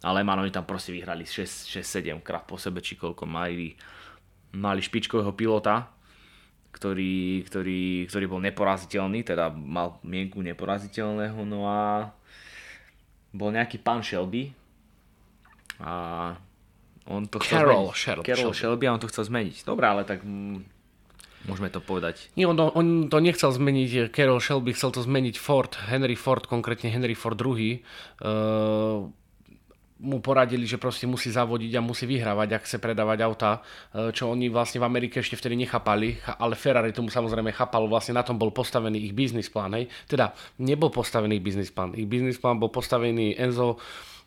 ale Mano oni tam proste vyhrali 6-7 krát po sebe, či koľko mali, mali špičkového pilota, ktorý, ktorý, ktorý bol neporaziteľný, teda mal mienku neporaziteľného, no a bol nejaký pán Shelby a on to chcel zmeniť.
Shelby.
Carroll Shelby a on to chcel zmeniť. Dobre, ale tak mm, môžeme to povedať.
Nie, on, on to nechcel zmeniť, Carol Shelby chcel to zmeniť Ford, Henry Ford, konkrétne Henry Ford II. Uh, mu poradili, že proste musí zavodiť a musí vyhrávať, ak chce predávať auta, uh, čo oni vlastne v Amerike ešte vtedy nechápali, ale Ferrari tomu samozrejme chápalo, vlastne na tom bol postavený ich biznis plán, hej. Teda nebol postavený biznis plán, ich biznis plán bol postavený Enzo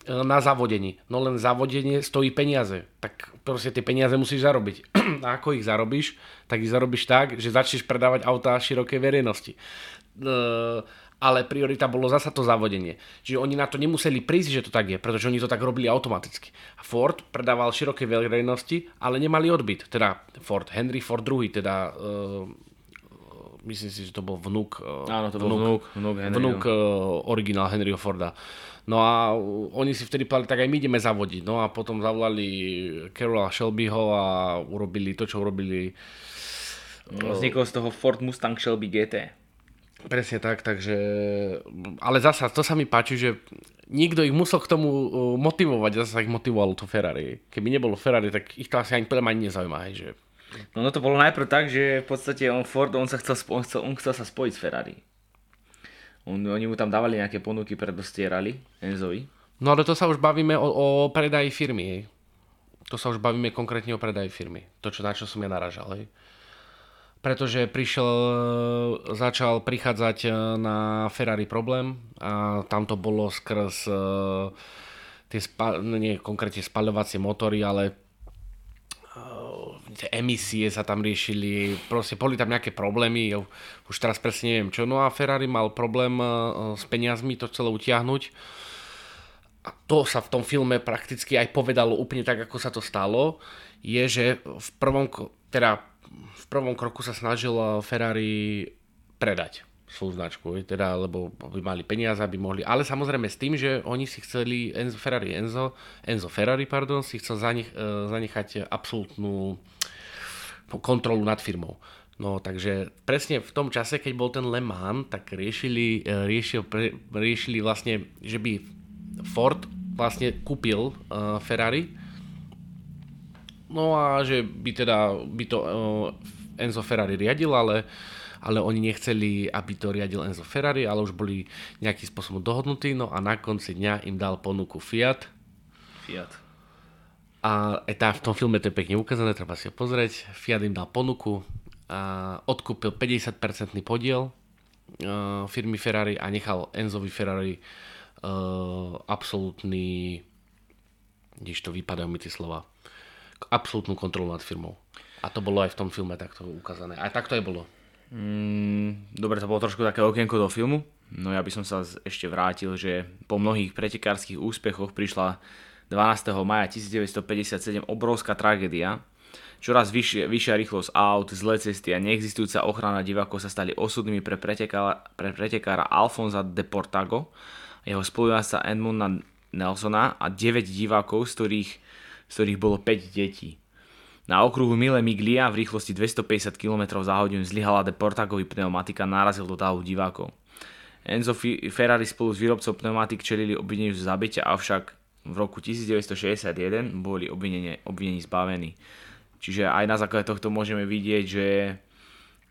na zavodení. No len zavodenie stojí peniaze. Tak proste tie peniaze musíš zarobiť. <clears throat> A ako ich zarobíš? Tak ich zarobíš tak, že začneš predávať autá širokej verejnosti. Uh, ale priorita bolo zasa to zavodenie. Čiže oni na to nemuseli prísť, že to tak je, pretože oni to tak robili automaticky. A Ford predával širokej verejnosti, ale nemali odbyt. Teda Ford, Henry Ford II, teda uh, myslím si, že to bol vnúk,
uh, Áno, to vnúk, bol vnúk, vnúk,
vnúk uh, originál Henryho Forda. No a oni si vtedy povedali, tak aj my ideme zavodiť. No a potom zavolali Carola Shelbyho a urobili to, čo urobili.
Vznikol z toho Ford Mustang Shelby GT.
Presne tak, takže... Ale zasa, to sa mi páči, že nikto ich musel k tomu uh, motivovať, zasa ich motivovalo to Ferrari. Keby nebolo Ferrari, tak ich to asi ani podľa ani nezaujíma, hej, že...
No, no to bolo najprv tak, že v podstate on Ford, on, sa chcel, on, chcel, on chcel sa spojiť s Ferrari. On, oni mu tam dávali nejaké ponuky, predostierali Enzovi.
No ale to sa už bavíme o, o predaji firmy, hej. To sa už bavíme konkrétne o predaji firmy. To, čo, na čo som ja naražal, hej pretože prišiel, začal prichádzať e, na Ferrari problém a tam to bolo skrz e, tie spa, nie konkrétne spaľovacie motory, ale tie emisie sa tam riešili, proste boli tam nejaké problémy, už teraz presne neviem čo. No a Ferrari mal problém e, s peniazmi to celé utiahnuť. A to sa v tom filme prakticky aj povedalo úplne tak, ako sa to stalo, je, že v prvom, teda v prvom kroku sa snažil eh, Ferrari predať svoju značku, teda, lebo by mali peniaze, aby mohli, ale samozrejme s tým, že oni si chceli, Enzo Ferrari, Enzo, Enzo Ferrari, pardon, si chcel zanech, eh, zanechať absolútnu kontrolu nad firmou. No takže presne v tom čase, keď bol ten Le Mans, tak riešili, eh, riešil, riešili vlastne, že by Ford vlastne kúpil uh, Ferrari No a že by teda by to uh, Enzo Ferrari riadil, ale, ale oni nechceli, aby to riadil Enzo Ferrari, ale už boli nejakým spôsobom dohodnutí, no a na konci dňa im dal ponuku Fiat.
Fiat.
A tá, v tom filme to je pekne ukázané, treba si ho pozrieť. Fiat im dal ponuku a odkúpil 50% podiel uh, firmy Ferrari a nechal Enzovi Ferrari uh, absolútny, když to vypadajú mi tie slova, absolútnu kontrolu nad firmou. A to bolo aj v tom filme takto ukázané. Aj takto aj bolo.
Mm, dobre, to bolo trošku také okienko do filmu. No ja by som sa ešte vrátil, že po mnohých pretekárskych úspechoch prišla 12. maja 1957 obrovská tragédia. Čoraz vyššia, vyššia rýchlosť aut, zlé cesty a neexistujúca ochrana divákov sa stali osudnými pre pretekára, pre pretekára Alfonza de Portago, jeho spolujúca Edmunda Nelsona a 9 divákov, z ktorých z ktorých bolo 5 detí. Na okruhu Mile Miglia v rýchlosti 250 km za hodinu zlyhala de Portagovi pneumatika narazil do davu divákov. Enzo Ferrari spolu s výrobcom pneumatik čelili obvineniu z zabitia, avšak v roku 1961 boli obvinení, obvinení zbavení. Čiže aj na základe tohto môžeme vidieť, že,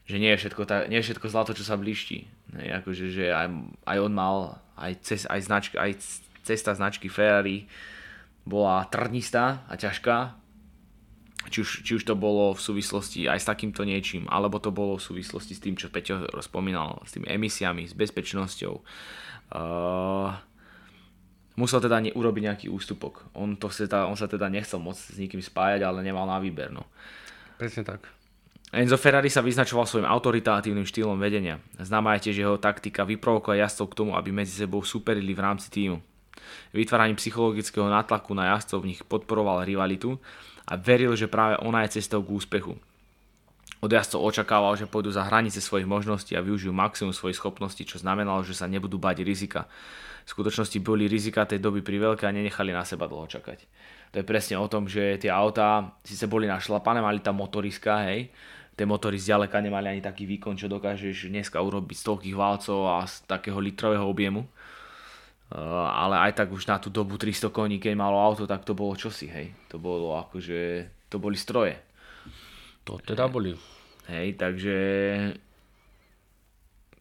že nie, je všetko, nie je všetko zlato, čo sa blíšti. akože, že aj, aj on mal aj, cez, aj, značka, aj cesta značky Ferrari bola trnistá a ťažká, či už, či už to bolo v súvislosti aj s takýmto niečím, alebo to bolo v súvislosti s tým, čo Peťo rozpomínal, s tými emisiami, s bezpečnosťou. Uh, musel teda ne, urobiť nejaký ústupok. On, to sa teda, on sa teda nechcel moc s nikým spájať, ale nemal na výber. No.
Presne tak.
Enzo Ferrari sa vyznačoval svojim autoritatívnym štýlom vedenia. Známa je tiež jeho taktika vyprovokovať jazdcov k tomu, aby medzi sebou superili v rámci týmu. Vytváraním psychologického nátlaku na jazdcov v nich podporoval rivalitu a veril, že práve ona je cestou k úspechu. Od jazdcov očakával, že pôjdu za hranice svojich možností a využijú maximum svojich schopností, čo znamenalo, že sa nebudú bať rizika. V skutočnosti boli rizika tej doby priveľké a nenechali na seba dlho čakať. To je presne o tom, že tie autá síce boli našlapané, mali tam motoriska, hej, tie motory zďaleka nemali ani taký výkon, čo dokážeš dneska urobiť z toľkých válcov a z takého litrového objemu. Eh, ale aj tak už na tú dobu 300 koní, keď malo auto, tak to bolo čosi, hej. To bolo akože, to boli stroje.
To teda boli.
Hej, takže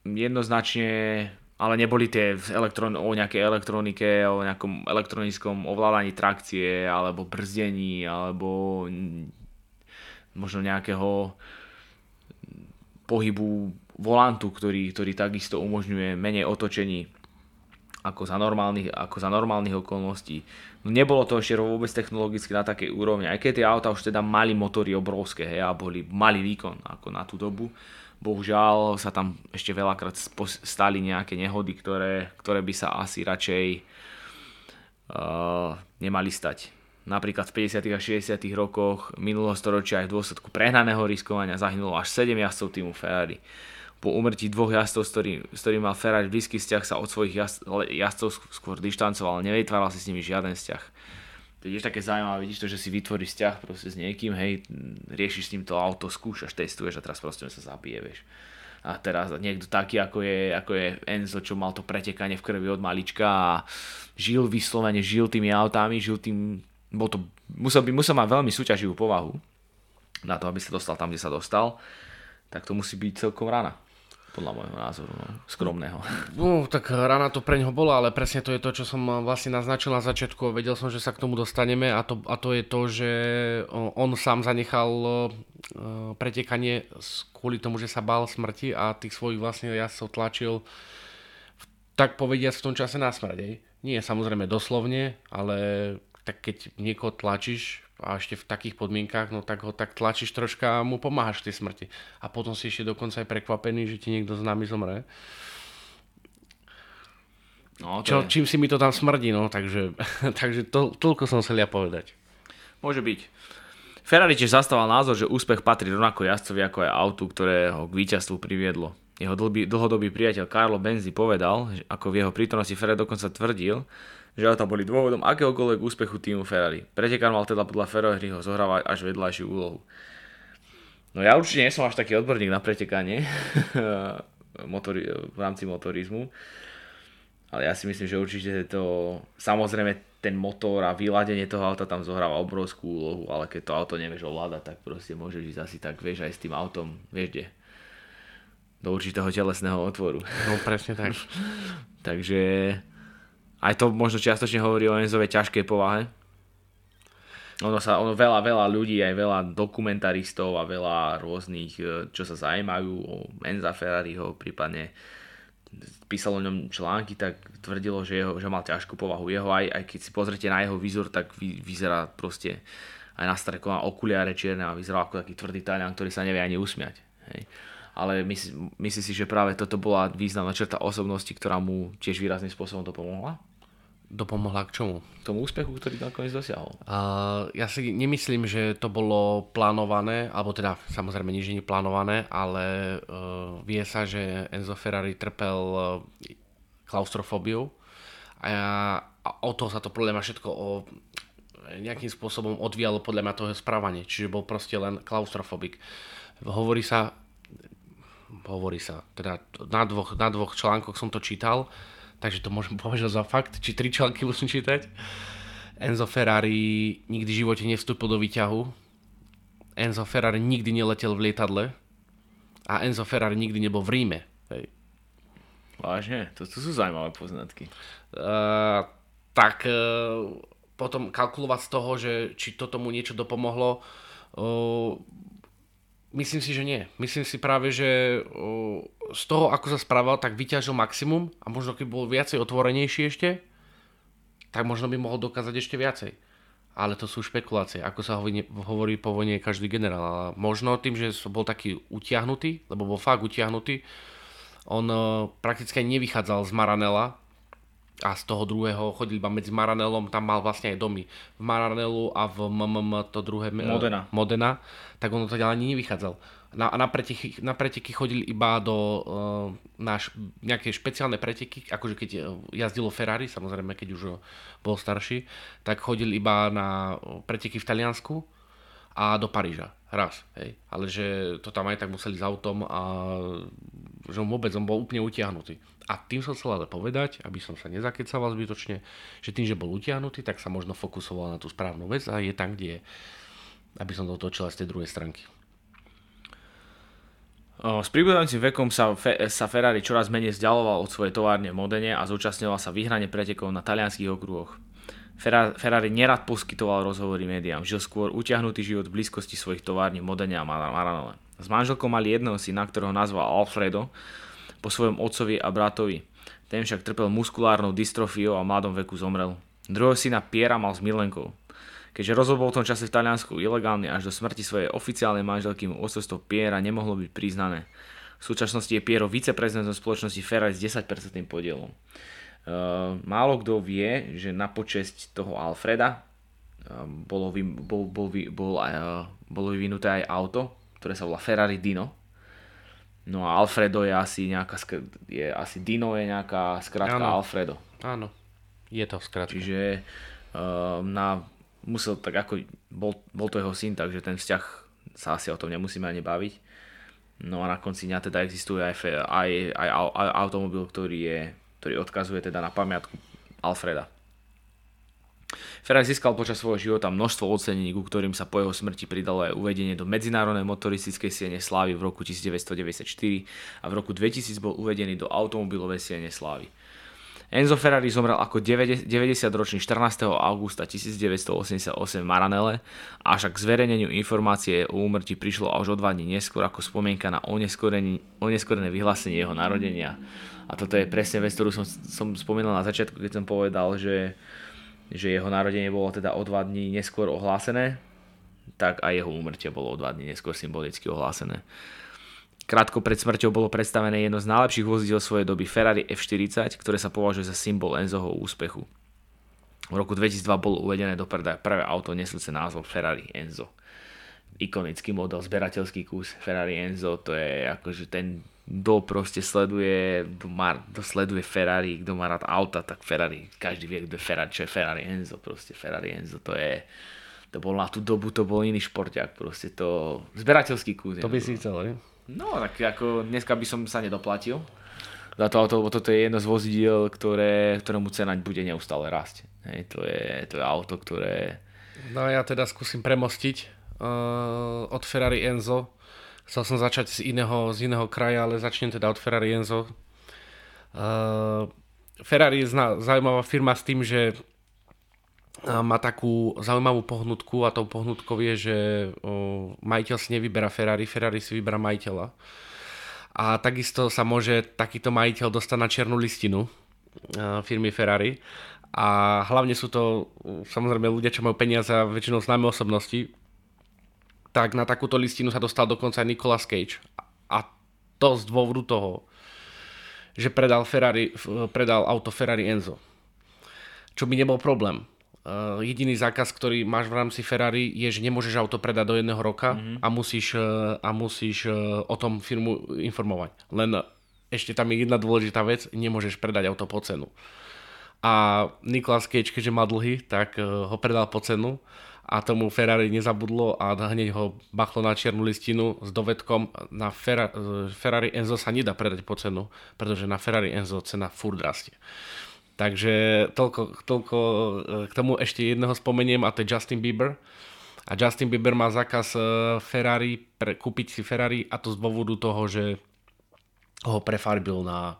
jednoznačne, ale neboli tie elektron, o nejakej elektronike, o nejakom elektronickom ovládaní trakcie, alebo brzdení, alebo možno nejakého pohybu volantu, ktorý, ktorý takisto umožňuje menej otočení ako za normálnych, ako za normálnych okolností. No nebolo to ešte vôbec technologicky na takej úrovni, aj keď tie auta už teda mali motory obrovské hej, a boli, mali výkon ako na tú dobu. Bohužiaľ sa tam ešte veľakrát stali nejaké nehody, ktoré, ktoré by sa asi radšej uh, nemali stať. Napríklad v 50. a 60. rokoch minulého storočia aj v dôsledku prehnaného riskovania zahynulo až 7 jazdcov týmu Ferrari. Po umrtí dvoch jazdcov, s ktorým mal Ferrari blízky vzťah, sa od svojich jazd, jazdcov skôr dištancoval, nevytváral si s nimi žiaden vzťah. To je také zaujímavé, vidíš to, že si vytvoríš vzťah proste s niekým, hej, riešiš s ním to auto, skúšaš, testuješ a teraz proste sa zabije, vieš. A teraz niekto taký, ako je, ako je Enzo, čo mal to pretekanie v krvi od malička a žil vyslovene, žil tými autami, žil tým, bol to, musel, by, musel mať veľmi súťaživú povahu na to, aby sa dostal tam, kde sa dostal, tak to musí byť celkom rana podľa môjho názoru, no, skromného. <laughs>
No, tak rána to pre ňoho bola, ale presne to je to, čo som vlastne naznačil na začiatku. Vedel som, že sa k tomu dostaneme a to, a to je to, že on sám zanechal pretekanie kvôli tomu, že sa bál smrti a tých svojich vlastne jazdcov tlačil tak povediať v tom čase na smrť. Nie samozrejme doslovne, ale tak keď niekoho tlačíš a ešte v takých podmienkách, no tak ho tak tlačíš troška a mu pomáhaš tej smrti. A potom si ešte dokonca aj prekvapený, že ti niekto nami zomre. No, Čo, je... Čím si mi to tam smrdí, no, takže, <laughs> takže to, toľko som chcel ja povedať.
Môže byť. Ferrari tiež zastával názor, že úspech patrí rovnako jazdcovi ako aj autu, ktoré ho k víťazstvu priviedlo. Jeho dlhodobý priateľ Carlo Benzi povedal, že ako v jeho prítomnosti Ferrari dokonca tvrdil, že auta boli dôvodom akéhokoľvek úspechu týmu Ferrari. Pretekár mal teda podľa Ferrariho zohrávať až vedľajšiu úlohu. No ja určite nie som až taký odborník na pretekanie <laughs> motori- v rámci motorizmu, ale ja si myslím, že určite to, samozrejme ten motor a vyladenie toho auta tam zohráva obrovskú úlohu, ale keď to auto nevieš ovládať, tak proste môžeš ísť asi tak, vieš, aj s tým autom, vieš kde, do určitého telesného otvoru.
No presne tak. <laughs>
Takže aj to možno čiastočne hovorí o Enzovej ťažkej povahe. Ono sa, ono veľa, veľa ľudí, aj veľa dokumentaristov a veľa rôznych, e, čo sa zaujímajú o Enza Ferrariho, prípadne písalo o ňom články, tak tvrdilo, že, jeho, že mal ťažkú povahu. Jeho aj, aj keď si pozrite na jeho výzor, tak vy, vyzerá proste aj na streková okuliare čierne a vyzerá ako taký tvrdý Talian, ktorý sa nevie ani usmiať. Hej. Ale myslí, myslí si, že práve toto bola významná črta osobnosti, ktorá mu tiež výrazným spôsobom to pomohla?
dopomohla k čomu?
Tomu úspechu, ktorý nakoniec dosiahol.
Uh, ja si nemyslím, že to bolo plánované, alebo teda samozrejme nič nie plánované, ale uh, vie sa, že Enzo Ferrari trpel uh, klaustrofóbiou a, a o toho sa to podľa mňa všetko o, nejakým spôsobom odvíjalo podľa mňa toho správanie, čiže bol proste len klaustrofobik. Hovorí sa, hovorí sa, teda na dvoch, na dvoch článkoch som to čítal, takže to môžem <laughs> považovať za fakt, či tri články musím čítať. Enzo Ferrari nikdy v živote nevstúpil do výťahu. Enzo Ferrari nikdy neletel v lietadle. A Enzo Ferrari nikdy nebol v Ríme. Hej.
Vážne? To, to sú zaujímavé poznatky.
Uh, tak uh, potom kalkulovať z toho, že či to tomu niečo dopomohlo, uh, Myslím si, že nie. Myslím si práve, že z toho, ako sa správal, tak vyťažil maximum a možno keď bol viacej otvorenejší ešte, tak možno by mohol dokázať ešte viacej. Ale to sú špekulácie, ako sa hovorí, po vojne každý generál. Ale možno tým, že bol taký utiahnutý, lebo bol fakt utiahnutý, on prakticky nevychádzal z Maranela, a z toho druhého chodil iba medzi Maranelom, tam mal vlastne aj domy v Maranelu a v MMM to druhé
Modena.
Modena tak on to ani nevychádzal. Na, na, preteky, na preteky chodil iba do uh, náš, nejaké špeciálne preteky, akože keď jazdilo Ferrari, samozrejme keď už bol starší, tak chodil iba na preteky v Taliansku a do Paríža. Raz, hej. Ale že to tam aj tak museli s autom a že on vôbec on bol úplne utiahnutý. A tým som chcel ale povedať, aby som sa nezakecal zbytočne, že tým, že bol utiahnutý, tak sa možno fokusoval na tú správnu vec a je tam, kde je aby som to točil z tej druhej stránky.
S pribúdajúcim vekom sa, sa Ferrari čoraz menej vzdialoval od svojej továrne v Modene a zúčastňoval sa vyhrane pretekov na talianských okruhoch. Ferrari nerad poskytoval rozhovory médiám, žil skôr utiahnutý život v blízkosti svojich tovární v Modene a Maranole. S manželkou mali jedného syna, ktorého nazval Alfredo, po svojom otcovi a bratovi. Ten však trpel muskulárnou dystrofiou a v mladom veku zomrel. Druhého syna Piera mal s Milenkou. Keďže rozhod bol v tom čase v Taliansku ilegálny až do smrti svojej oficiálnej manželky mu osobstvo Piera nemohlo byť priznané. V súčasnosti je Piero viceprezidentom spoločnosti Ferrari s 10% podielom. Uh, málo kto vie, že na počesť toho Alfreda uh, bolo, vy, bol, bol, bol, uh, bolo vyvinuté aj auto, ktoré sa volá Ferrari Dino. No a Alfredo je asi nejaká, je asi Dino je nejaká skratka Áno. Alfredo.
Áno. Je to skratka.
Čiže uh, na, musel tak ako, bol, bol to jeho syn, takže ten vzťah sa asi o tom nemusíme ani baviť. No a na konci dňa teda existuje aj, aj, aj, aj automobil, ktorý, je, ktorý odkazuje teda na pamiatku Alfreda. Ferrari získal počas svojho života množstvo ocenení, ku ktorým sa po jeho smrti pridalo aj uvedenie do Medzinárodnej motoristickej siene slávy v roku 1994 a v roku 2000 bol uvedený do automobilovej siene slávy. Enzo Ferrari zomrel ako 90-ročný 14. augusta 1988 v Maranele, až k zverejneniu informácie o úmrti prišlo až o dva dní neskôr ako spomienka na oneskorené vyhlásenie jeho narodenia. A toto je presne vec, ktorú som, som spomínal na začiatku, keď som povedal, že, že jeho narodenie bolo teda o dva dní neskôr ohlásené, tak aj jeho úmrtie bolo o dva dní neskôr symbolicky ohlásené. Krátko pred smrťou bolo predstavené jedno z najlepších vozidel svojej doby Ferrari F40, ktoré sa považuje za symbol Enzoho úspechu. V roku 2002 bolo uvedené do predaja prvé auto nesúce názov Ferrari Enzo. Ikonický model, zberateľský kus Ferrari Enzo, to je akože ten, kto proste sleduje, kto, má, kto sleduje Ferrari, kto má rád auta, tak Ferrari, každý vie, kto je Ferrari, čo je Ferrari Enzo, proste Ferrari Enzo, to je, to bol na tú dobu, to bol iný športiak, proste to, zberateľský kus.
To by si chcel, ne?
No, tak ako dneska by som sa nedoplatil za to auto, lebo toto je jedno z vozidiel, ktoré, ktorému cena bude neustále rásť. Hej, to, je, to je auto, ktoré...
No ja teda skúsim premostiť uh, od Ferrari Enzo. Chcel som začať z iného, z iného kraja, ale začnem teda od Ferrari Enzo. Uh, Ferrari je zna, zaujímavá firma s tým, že má takú zaujímavú pohnutku a tou pohnutkou je, že majiteľ si nevyberá Ferrari, Ferrari si vyberá majiteľa. A takisto sa môže takýto majiteľ dostať na čiernu listinu firmy Ferrari. A hlavne sú to samozrejme ľudia, čo majú peniaze a väčšinou známe osobnosti. Tak na takúto listinu sa dostal dokonca aj Nicolas Cage. A to z dôvodu toho, že predal, Ferrari, predal auto Ferrari Enzo. Čo by nebol problém Uh, jediný zákaz, ktorý máš v rámci Ferrari je, že nemôžeš auto predať do jedného roka mm-hmm. a musíš, uh, a musíš uh, o tom firmu informovať. Len ešte tam je jedna dôležitá vec, nemôžeš predať auto po cenu. A Nicolas Cage, keďže má dlhy, tak ho predal po cenu a tomu Ferrari nezabudlo a hneď ho bachlo na čiernu listinu s dovedkom na Ferrari, Ferrari Enzo sa nedá predať po cenu, pretože na Ferrari Enzo cena furt rastie. Takže toľko, toľko e, k tomu ešte jedného spomeniem a to je Justin Bieber. A Justin Bieber má zákaz e, Ferrari, pre, kúpiť si Ferrari a to z dôvodu toho, že ho prefarbil na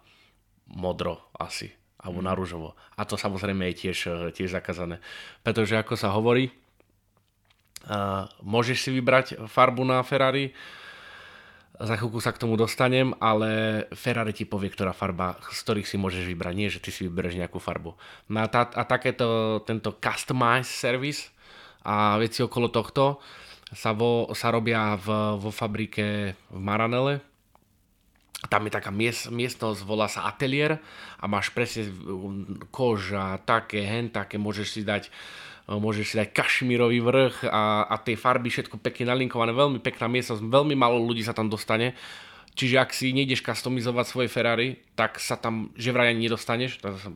modro asi, alebo na rúžovo. A to samozrejme je tiež, e, tiež zakázané. Pretože ako sa hovorí, môžeš si vybrať farbu na Ferrari, za chvíľku sa k tomu dostanem, ale Ferrari ti povie, ktorá farba, z ktorých si môžeš vybrať, nie že ty si vybereš nejakú farbu. No a, tá, a takéto, tento customized service a veci okolo tohto sa, vo, sa robia v, vo fabrike v Maranele. Tam je taká miest, miestnosť, volá sa ateliér a máš presne koža, také, hen, také, môžeš si dať môžeš si dať kašmírový vrch a, a tie farby všetko pekne nalinkované, veľmi pekná miestnosť, veľmi málo ľudí sa tam dostane. Čiže ak si nejdeš customizovať svoje Ferrari, tak sa tam že vraj ani nedostaneš. To sa,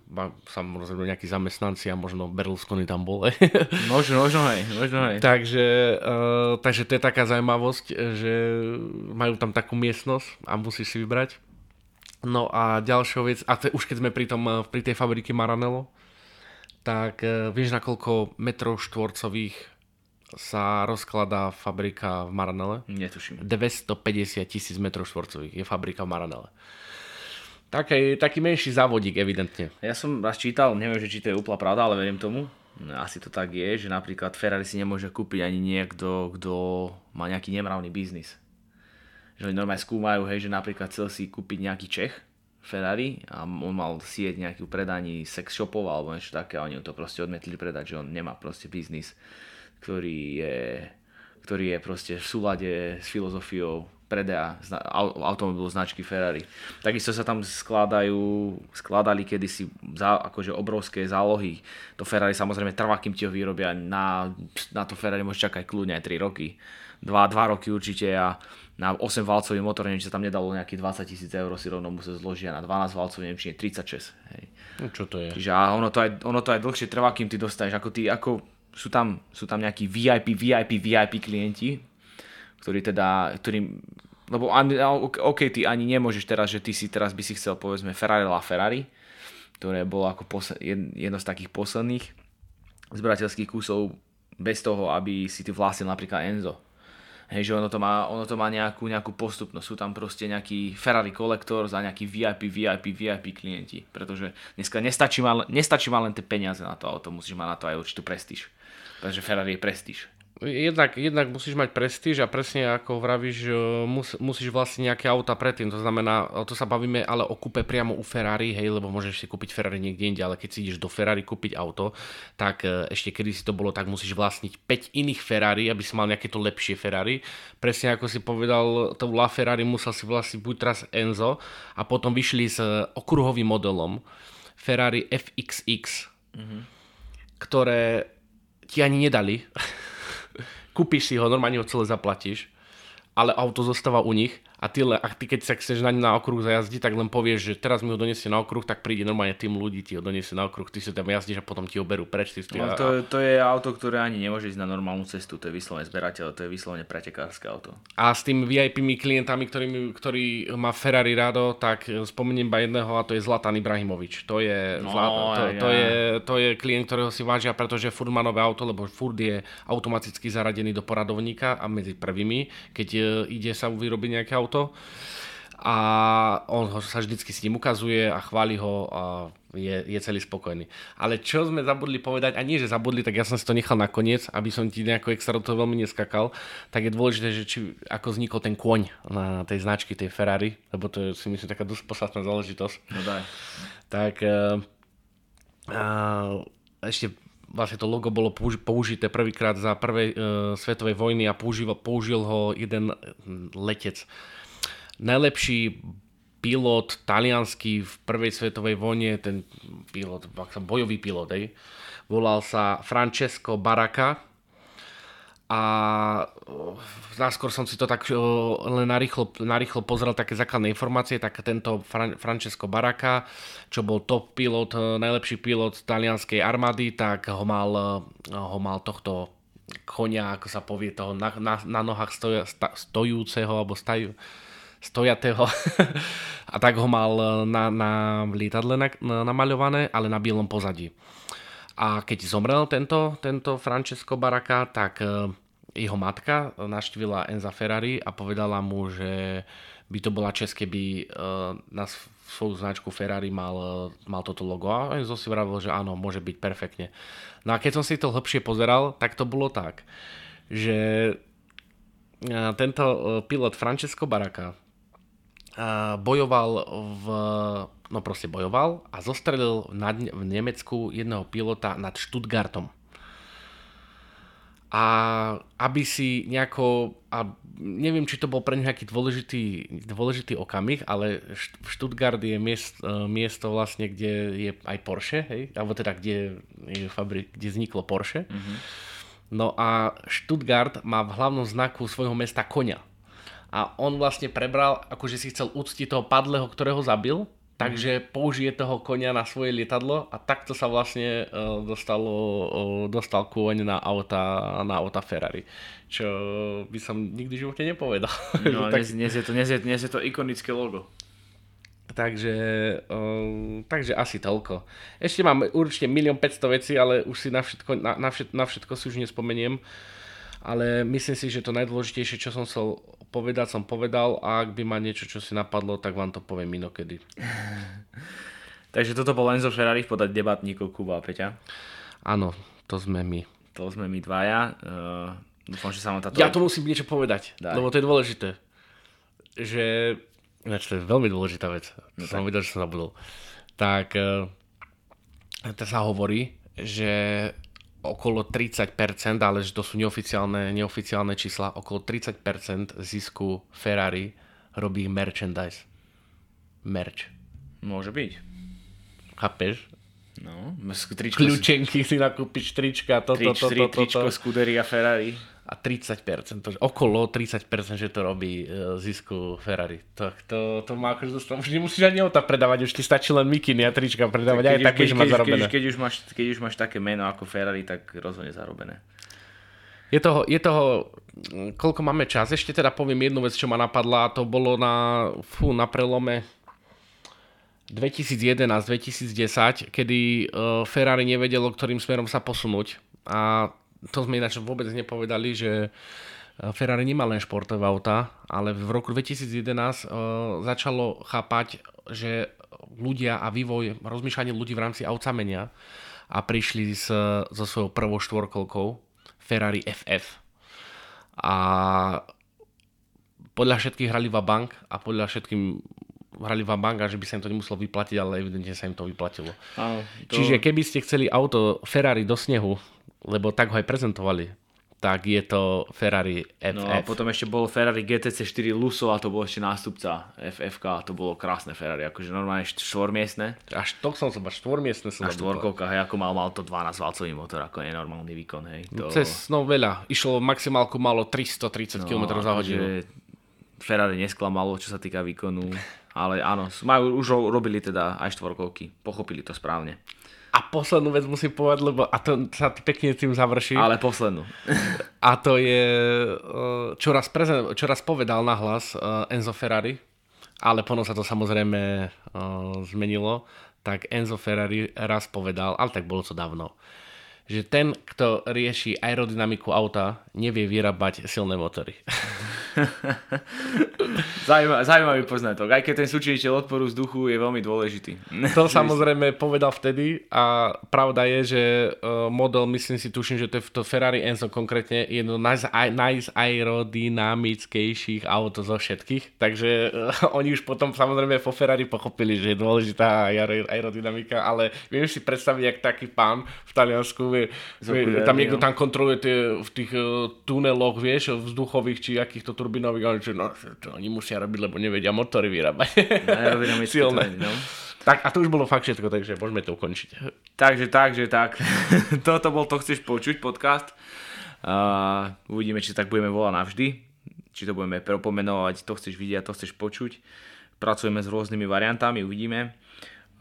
samozrejme nejakí zamestnanci a možno Berlusconi tam bol. <laughs>
možno, možno hej, možno hej.
Takže, uh, takže to je taká zaujímavosť, že majú tam takú miestnosť a musíš si vybrať. No a ďalšia vec, a to je už keď sme pri, tom, eh, pri tej fabrike Maranello, tak e, vieš, na koľko metrov štvorcových sa rozkladá fabrika v Maranele?
Netuším.
250 tisíc metrov štvorcových je fabrika v Maranele. Taký, taký menší závodík, evidentne.
Ja som raz čítal, neviem, že či to je úplná pravda, ale verím tomu. Asi to tak je, že napríklad Ferrari si nemôže kúpiť ani niekto, kto má nejaký nemravný biznis. Že oni normálne skúmajú, hej, že napríklad chcel si kúpiť nejaký Čech, Ferrari a on mal sieť nejakú predaní sex shopov alebo niečo také a oni to proste odmietli predať, že on nemá proste biznis, ktorý je, ktorý je proste v súlade s filozofiou predaja automobilu značky Ferrari. Takisto sa tam skladajú, skladali kedysi za, akože obrovské zálohy. To Ferrari samozrejme trvá, kým ti ho vyrobia. Na, na to Ferrari môže čakať kľudne aj 3 roky. 2, 2 roky určite a na 8 valcový motor, neviem, či sa tam nedalo nejakých 20 tisíc eur si rovno musel zložiť a na 12 valcov, neviem, či je 36. Hej.
No, čo to je?
Čiže a ono to, aj, ono to aj dlhšie trvá, kým ty dostaneš, ako ty, ako sú tam, sú tam nejakí VIP, VIP, VIP klienti, ktorí teda, ktorým, lebo OK, ty ani nemôžeš teraz, že ty si teraz by si chcel povedzme Ferrari La Ferrari, ktoré bolo ako posl- jedno z takých posledných zberateľských kusov bez toho, aby si ty vlastnil napríklad Enzo Hej, že ono to má, ono to má nejakú, nejakú postupnosť. Sú tam proste nejaký Ferrari kolektor za nejaký VIP, VIP, VIP klienti. Pretože dneska nestačí ma, nestačí len tie peniaze na to auto, musíš mať na to aj určitú prestíž. Pretože Ferrari je prestíž
jednak, jednak musíš mať prestíž a presne ako vravíš, mus, musíš vlastne nejaké auta predtým. To znamená, to sa bavíme ale o kúpe priamo u Ferrari, hej, lebo môžeš si kúpiť Ferrari niekde inde, ale keď si ideš do Ferrari kúpiť auto, tak e, ešte kedy si to bolo, tak musíš vlastniť 5 iných Ferrari, aby si mal nejaké to lepšie Ferrari. Presne ako si povedal, to La Ferrari musel si vlastniť buď teraz Enzo a potom vyšli s okruhovým modelom Ferrari FXX, mm-hmm. ktoré ti ani nedali <laughs> kúpiš si ho, normálne ho celé zaplatíš, ale auto zostáva u nich a ty, a ty keď sa chceš na, na okruh zajazdiť, tak len povieš, že teraz mi ho donesie na okruh, tak príde normálne tým ľudí, ti ho donesie na okruh, ty si tam jazdíš a potom ti ho berú preč. Ty
no, to, to, je auto, ktoré ani nemôže ísť na normálnu cestu, to je vyslovene zberateľ, to je vyslovene pretekárske auto.
A s tým VIP klientami, ktorý, ktorý má Ferrari rado, tak spomeniem iba jedného a to je Zlatan Ibrahimovič. To je, no, Zlatan, to, ja. to, je, to je klient, ktorého si vážia, pretože Ford má nové auto, lebo Ford je automaticky zaradený do poradovníka a medzi prvými, keď e, ide sa vyrobiť nejaké auto a on ho sa vždycky s ním ukazuje a chváli ho a je, je celý spokojný. Ale čo sme zabudli povedať, a nie že zabudli, tak ja som si to nechal nakoniec, aby som ti nejako extra to veľmi neskakal, tak je dôležité, že či, ako vznikol ten kôň na tej značky, tej Ferrari, lebo to je si myslím taká dosť posledná záležitosť.
No daj.
Tak uh, uh, ešte vlastne to logo bolo použité prvýkrát za prvej uh, svetovej vojny a použil, použil ho jeden letec najlepší pilot talianský v prvej svetovej vojne, ten pilot, bojový pilot, hej, volal sa Francesco Baraka a náskôr som si to tak len narýchlo, narýchlo pozrel také základné informácie, tak tento Fran- Francesco Baraka, čo bol top pilot, najlepší pilot talianskej armády, tak ho mal, ho mal tohto konia, ako sa povie, toho na, na, na nohách stoja, sta, stojúceho, alebo stajú, stojatého <laughs> a tak ho mal eh, na, na lietadle na, na, namaľované, ale na bielom pozadí. A keď zomrel tento, tento Francesco Baraka, tak uh, jeho matka naštívila Enza Ferrari a povedala mu, že by to bola čest, keby uh, na svoju značku Ferrari mal, mal toto logo. A Enzo si vravil, že áno, môže byť perfektne. No a keď som si to hlbšie pozeral, tak to bolo tak, že tento pilot Francesco Baraka bojoval v, no proste bojoval a zostrelil v Nemecku jedného pilota nad Stuttgartom. A aby si nejako, a neviem, či to bol pre nejaký dôležitý, dôležitý okamih, ale Stuttgart je miest, e, miesto vlastne, kde je aj Porsche, hej? alebo teda kde, je fabrik, kde vzniklo Porsche. Mm-hmm. No a Stuttgart má v hlavnom znaku svojho mesta konia a on vlastne prebral, akože si chcel uctiť toho padlého, ktorého zabil, takže mhm. použije toho konia na svoje lietadlo a takto sa vlastne uh, dostalo, uh, dostal kôň na auta, na auta Ferrari. Čo by som nikdy v živote nepovedal.
No, <laughs> tak... dnes, dnes, je to, dnes, je, dnes je to ikonické logo.
Takže, uh, takže asi toľko. Ešte mám určite milión 500 vecí, ale už si na všetko, na, na, všetko, na všetko si už nespomeniem. Ale myslím si, že to najdôležitejšie, čo som chcel povedať som povedal a ak by ma niečo, čo si napadlo, tak vám to poviem inokedy. <laughs>
Takže toto bol Enzo Ferrari podať debatníkov Kuba a Peťa.
Áno, to sme my.
To sme my dvaja. Uh, dúfam, že sa vám táto...
Ja to musím niečo povedať, Daj. lebo to je dôležité. Že Ináč to je veľmi dôležitá vec. No som videl, že som zabudol. Tak uh, to sa hovorí, že okolo 30%, ale že to sú neoficiálne, neoficiálne čísla, okolo 30% zisku Ferrari robí merchandise. Merch.
Môže byť.
Chápeš?
No, tričko,
Kľúčenky si nakúpiš, trička, toto, toto, toto.
tričko, Scuderia Ferrari.
A 30%, to, okolo 30%, že to robí e, zisku Ferrari. To, to, to má akože dostať, už nemusíš ani auta predávať, už ti stačí len mikiny a trička predávať, aj
už-
také, že má
keď,
zarobené.
keď, keď, už máš, keď už máš také meno ako Ferrari, tak rozhodne zarobené.
Je toho, je toho, koľko máme čas, ešte teda poviem jednu vec, čo ma napadla, a to bolo na, fú, na prelome 2011-2010, kedy uh, Ferrari nevedelo, ktorým smerom sa posunúť. A to sme ináč vôbec nepovedali, že uh, Ferrari nemá len športové auta, ale v roku 2011 uh, začalo chápať, že ľudia a vývoj, rozmýšľanie ľudí v rámci aut sa menia a prišli s, so svojou prvou štvorkolkou Ferrari FF. A podľa všetkých hrali bank a podľa všetkým hrali bank a že by sa im to nemuselo vyplatiť, ale evidentne sa im to vyplatilo.
Áno,
To... Čiže keby ste chceli auto Ferrari do snehu, lebo tak ho aj prezentovali, tak je to Ferrari FF.
No a potom ešte bol Ferrari GTC4 Lusso a to bol ešte nástupca FFK a to bolo krásne Ferrari, akože normálne št- štvormiestne
Až to som sa, štvormiestne som
a štvorkovka, hej, ako mal, mal to 12 valcový motor, ako je normálny výkon, hej. To,
Cez, no veľa. Išlo maximálku malo 330 km za hodinu.
akože Ferrari nesklamalo, čo sa týka výkonu, ale áno, majú, už ro- robili teda aj štvorkovky, pochopili to správne.
A poslednú vec musím povedať, lebo a to sa pekne tým završí.
Ale poslednú. <laughs>
A to je, eh, čo raz, prezen- čo raz povedal nahlas eh, Enzo Ferrari, ale potom sa to samozrejme eh, zmenilo, tak Enzo Ferrari raz povedal, ale tak bolo to dávno, že ten, kto rieši aerodynamiku auta, nevie vyrábať silné motory. <laughs> <laughs>
Zaujímavý, zaujímavý poznatok, aj keď ten súčiniteľ odporu vzduchu je veľmi dôležitý. <laughs>
To samozrejme povedal vtedy a pravda je, že eh, model, myslím si, tuším, že to je to Ferrari Enzo konkrétne, je jedno z naj- najaerodynamickejších aut zo všetkých, takže eh, <laughs> oni už potom samozrejme po Ferrari pochopili, že je dôležitá aerodynamika, ale viem si predstaviť, jak taký pán v Taliansku, vie, vie, tam niekto
no.
tam kontroluje tie, v tých eh, tuneloch, vieš, vzduchových či akýchto turbinových, ale že no, to oni musia robiť, lebo nevedia motory vyrábať.
Aerodynamické <laughs>
Silné.
treny, no.
Tak a to už bolo fakt všetko, takže môžeme to ukončiť.
Takže, takže, tak. <laughs> Toto bol To chceš počuť podcast. Uh, uvidíme, či tak budeme volať navždy. Či to budeme propomenovať, to chceš vidieť, to chceš počuť. Pracujeme s rôznymi variantami, uvidíme.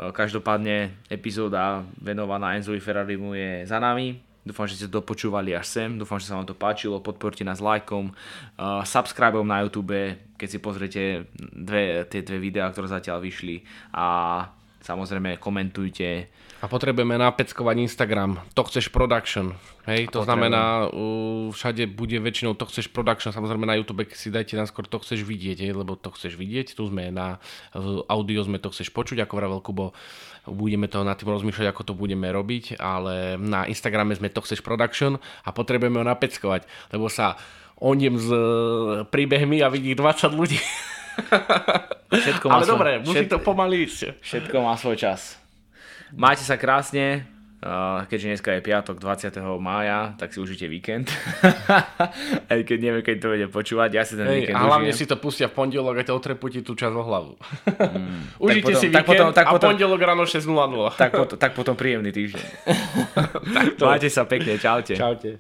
Každopádne epizóda venovaná Enzovi Ferrarimu je za nami. Dúfam, že ste to počúvali až sem. Dúfam, že sa vám to páčilo. Podporte nás lajkom, uh, subscribeom na YouTube, keď si pozriete dve, tie dve videá, ktoré zatiaľ vyšli. A samozrejme komentujte.
A potrebujeme napeckovať Instagram. To chceš production. Hej, to znamená, uh, všade bude väčšinou to chceš production, samozrejme na YouTube si dajte náskôr to chceš vidieť, hej, lebo to chceš vidieť, tu sme na v audio sme to chceš počuť, ako vravel Kubo, budeme to nad tým rozmýšľať, ako to budeme robiť, ale na Instagrame sme to chceš production a potrebujeme ho napeckovať, lebo sa oniem s uh, príbehmi a vidí 20 ľudí.
Všetko <laughs> má
ale
svoj-
dobre, musí
všet-
to pomaly ísť.
Všetko má svoj čas. Majte sa krásne, uh, keďže dneska je piatok 20. mája, tak si užite víkend. <laughs> Aj keď neviem, keď to bude počúvať, ja si ten
Hej,
víkend
a hlavne
užijem.
si to pustia v pondelok a te otrepú ti tú časť o hlavu. <laughs> Užite
Tak potom-
si
tak
víkend
potom- tak
a
potom-
pondelok ráno 6.00.
Tak, potom, tak potom príjemný týždeň. <laughs> Majte sa pekne, čaute.
Čaute.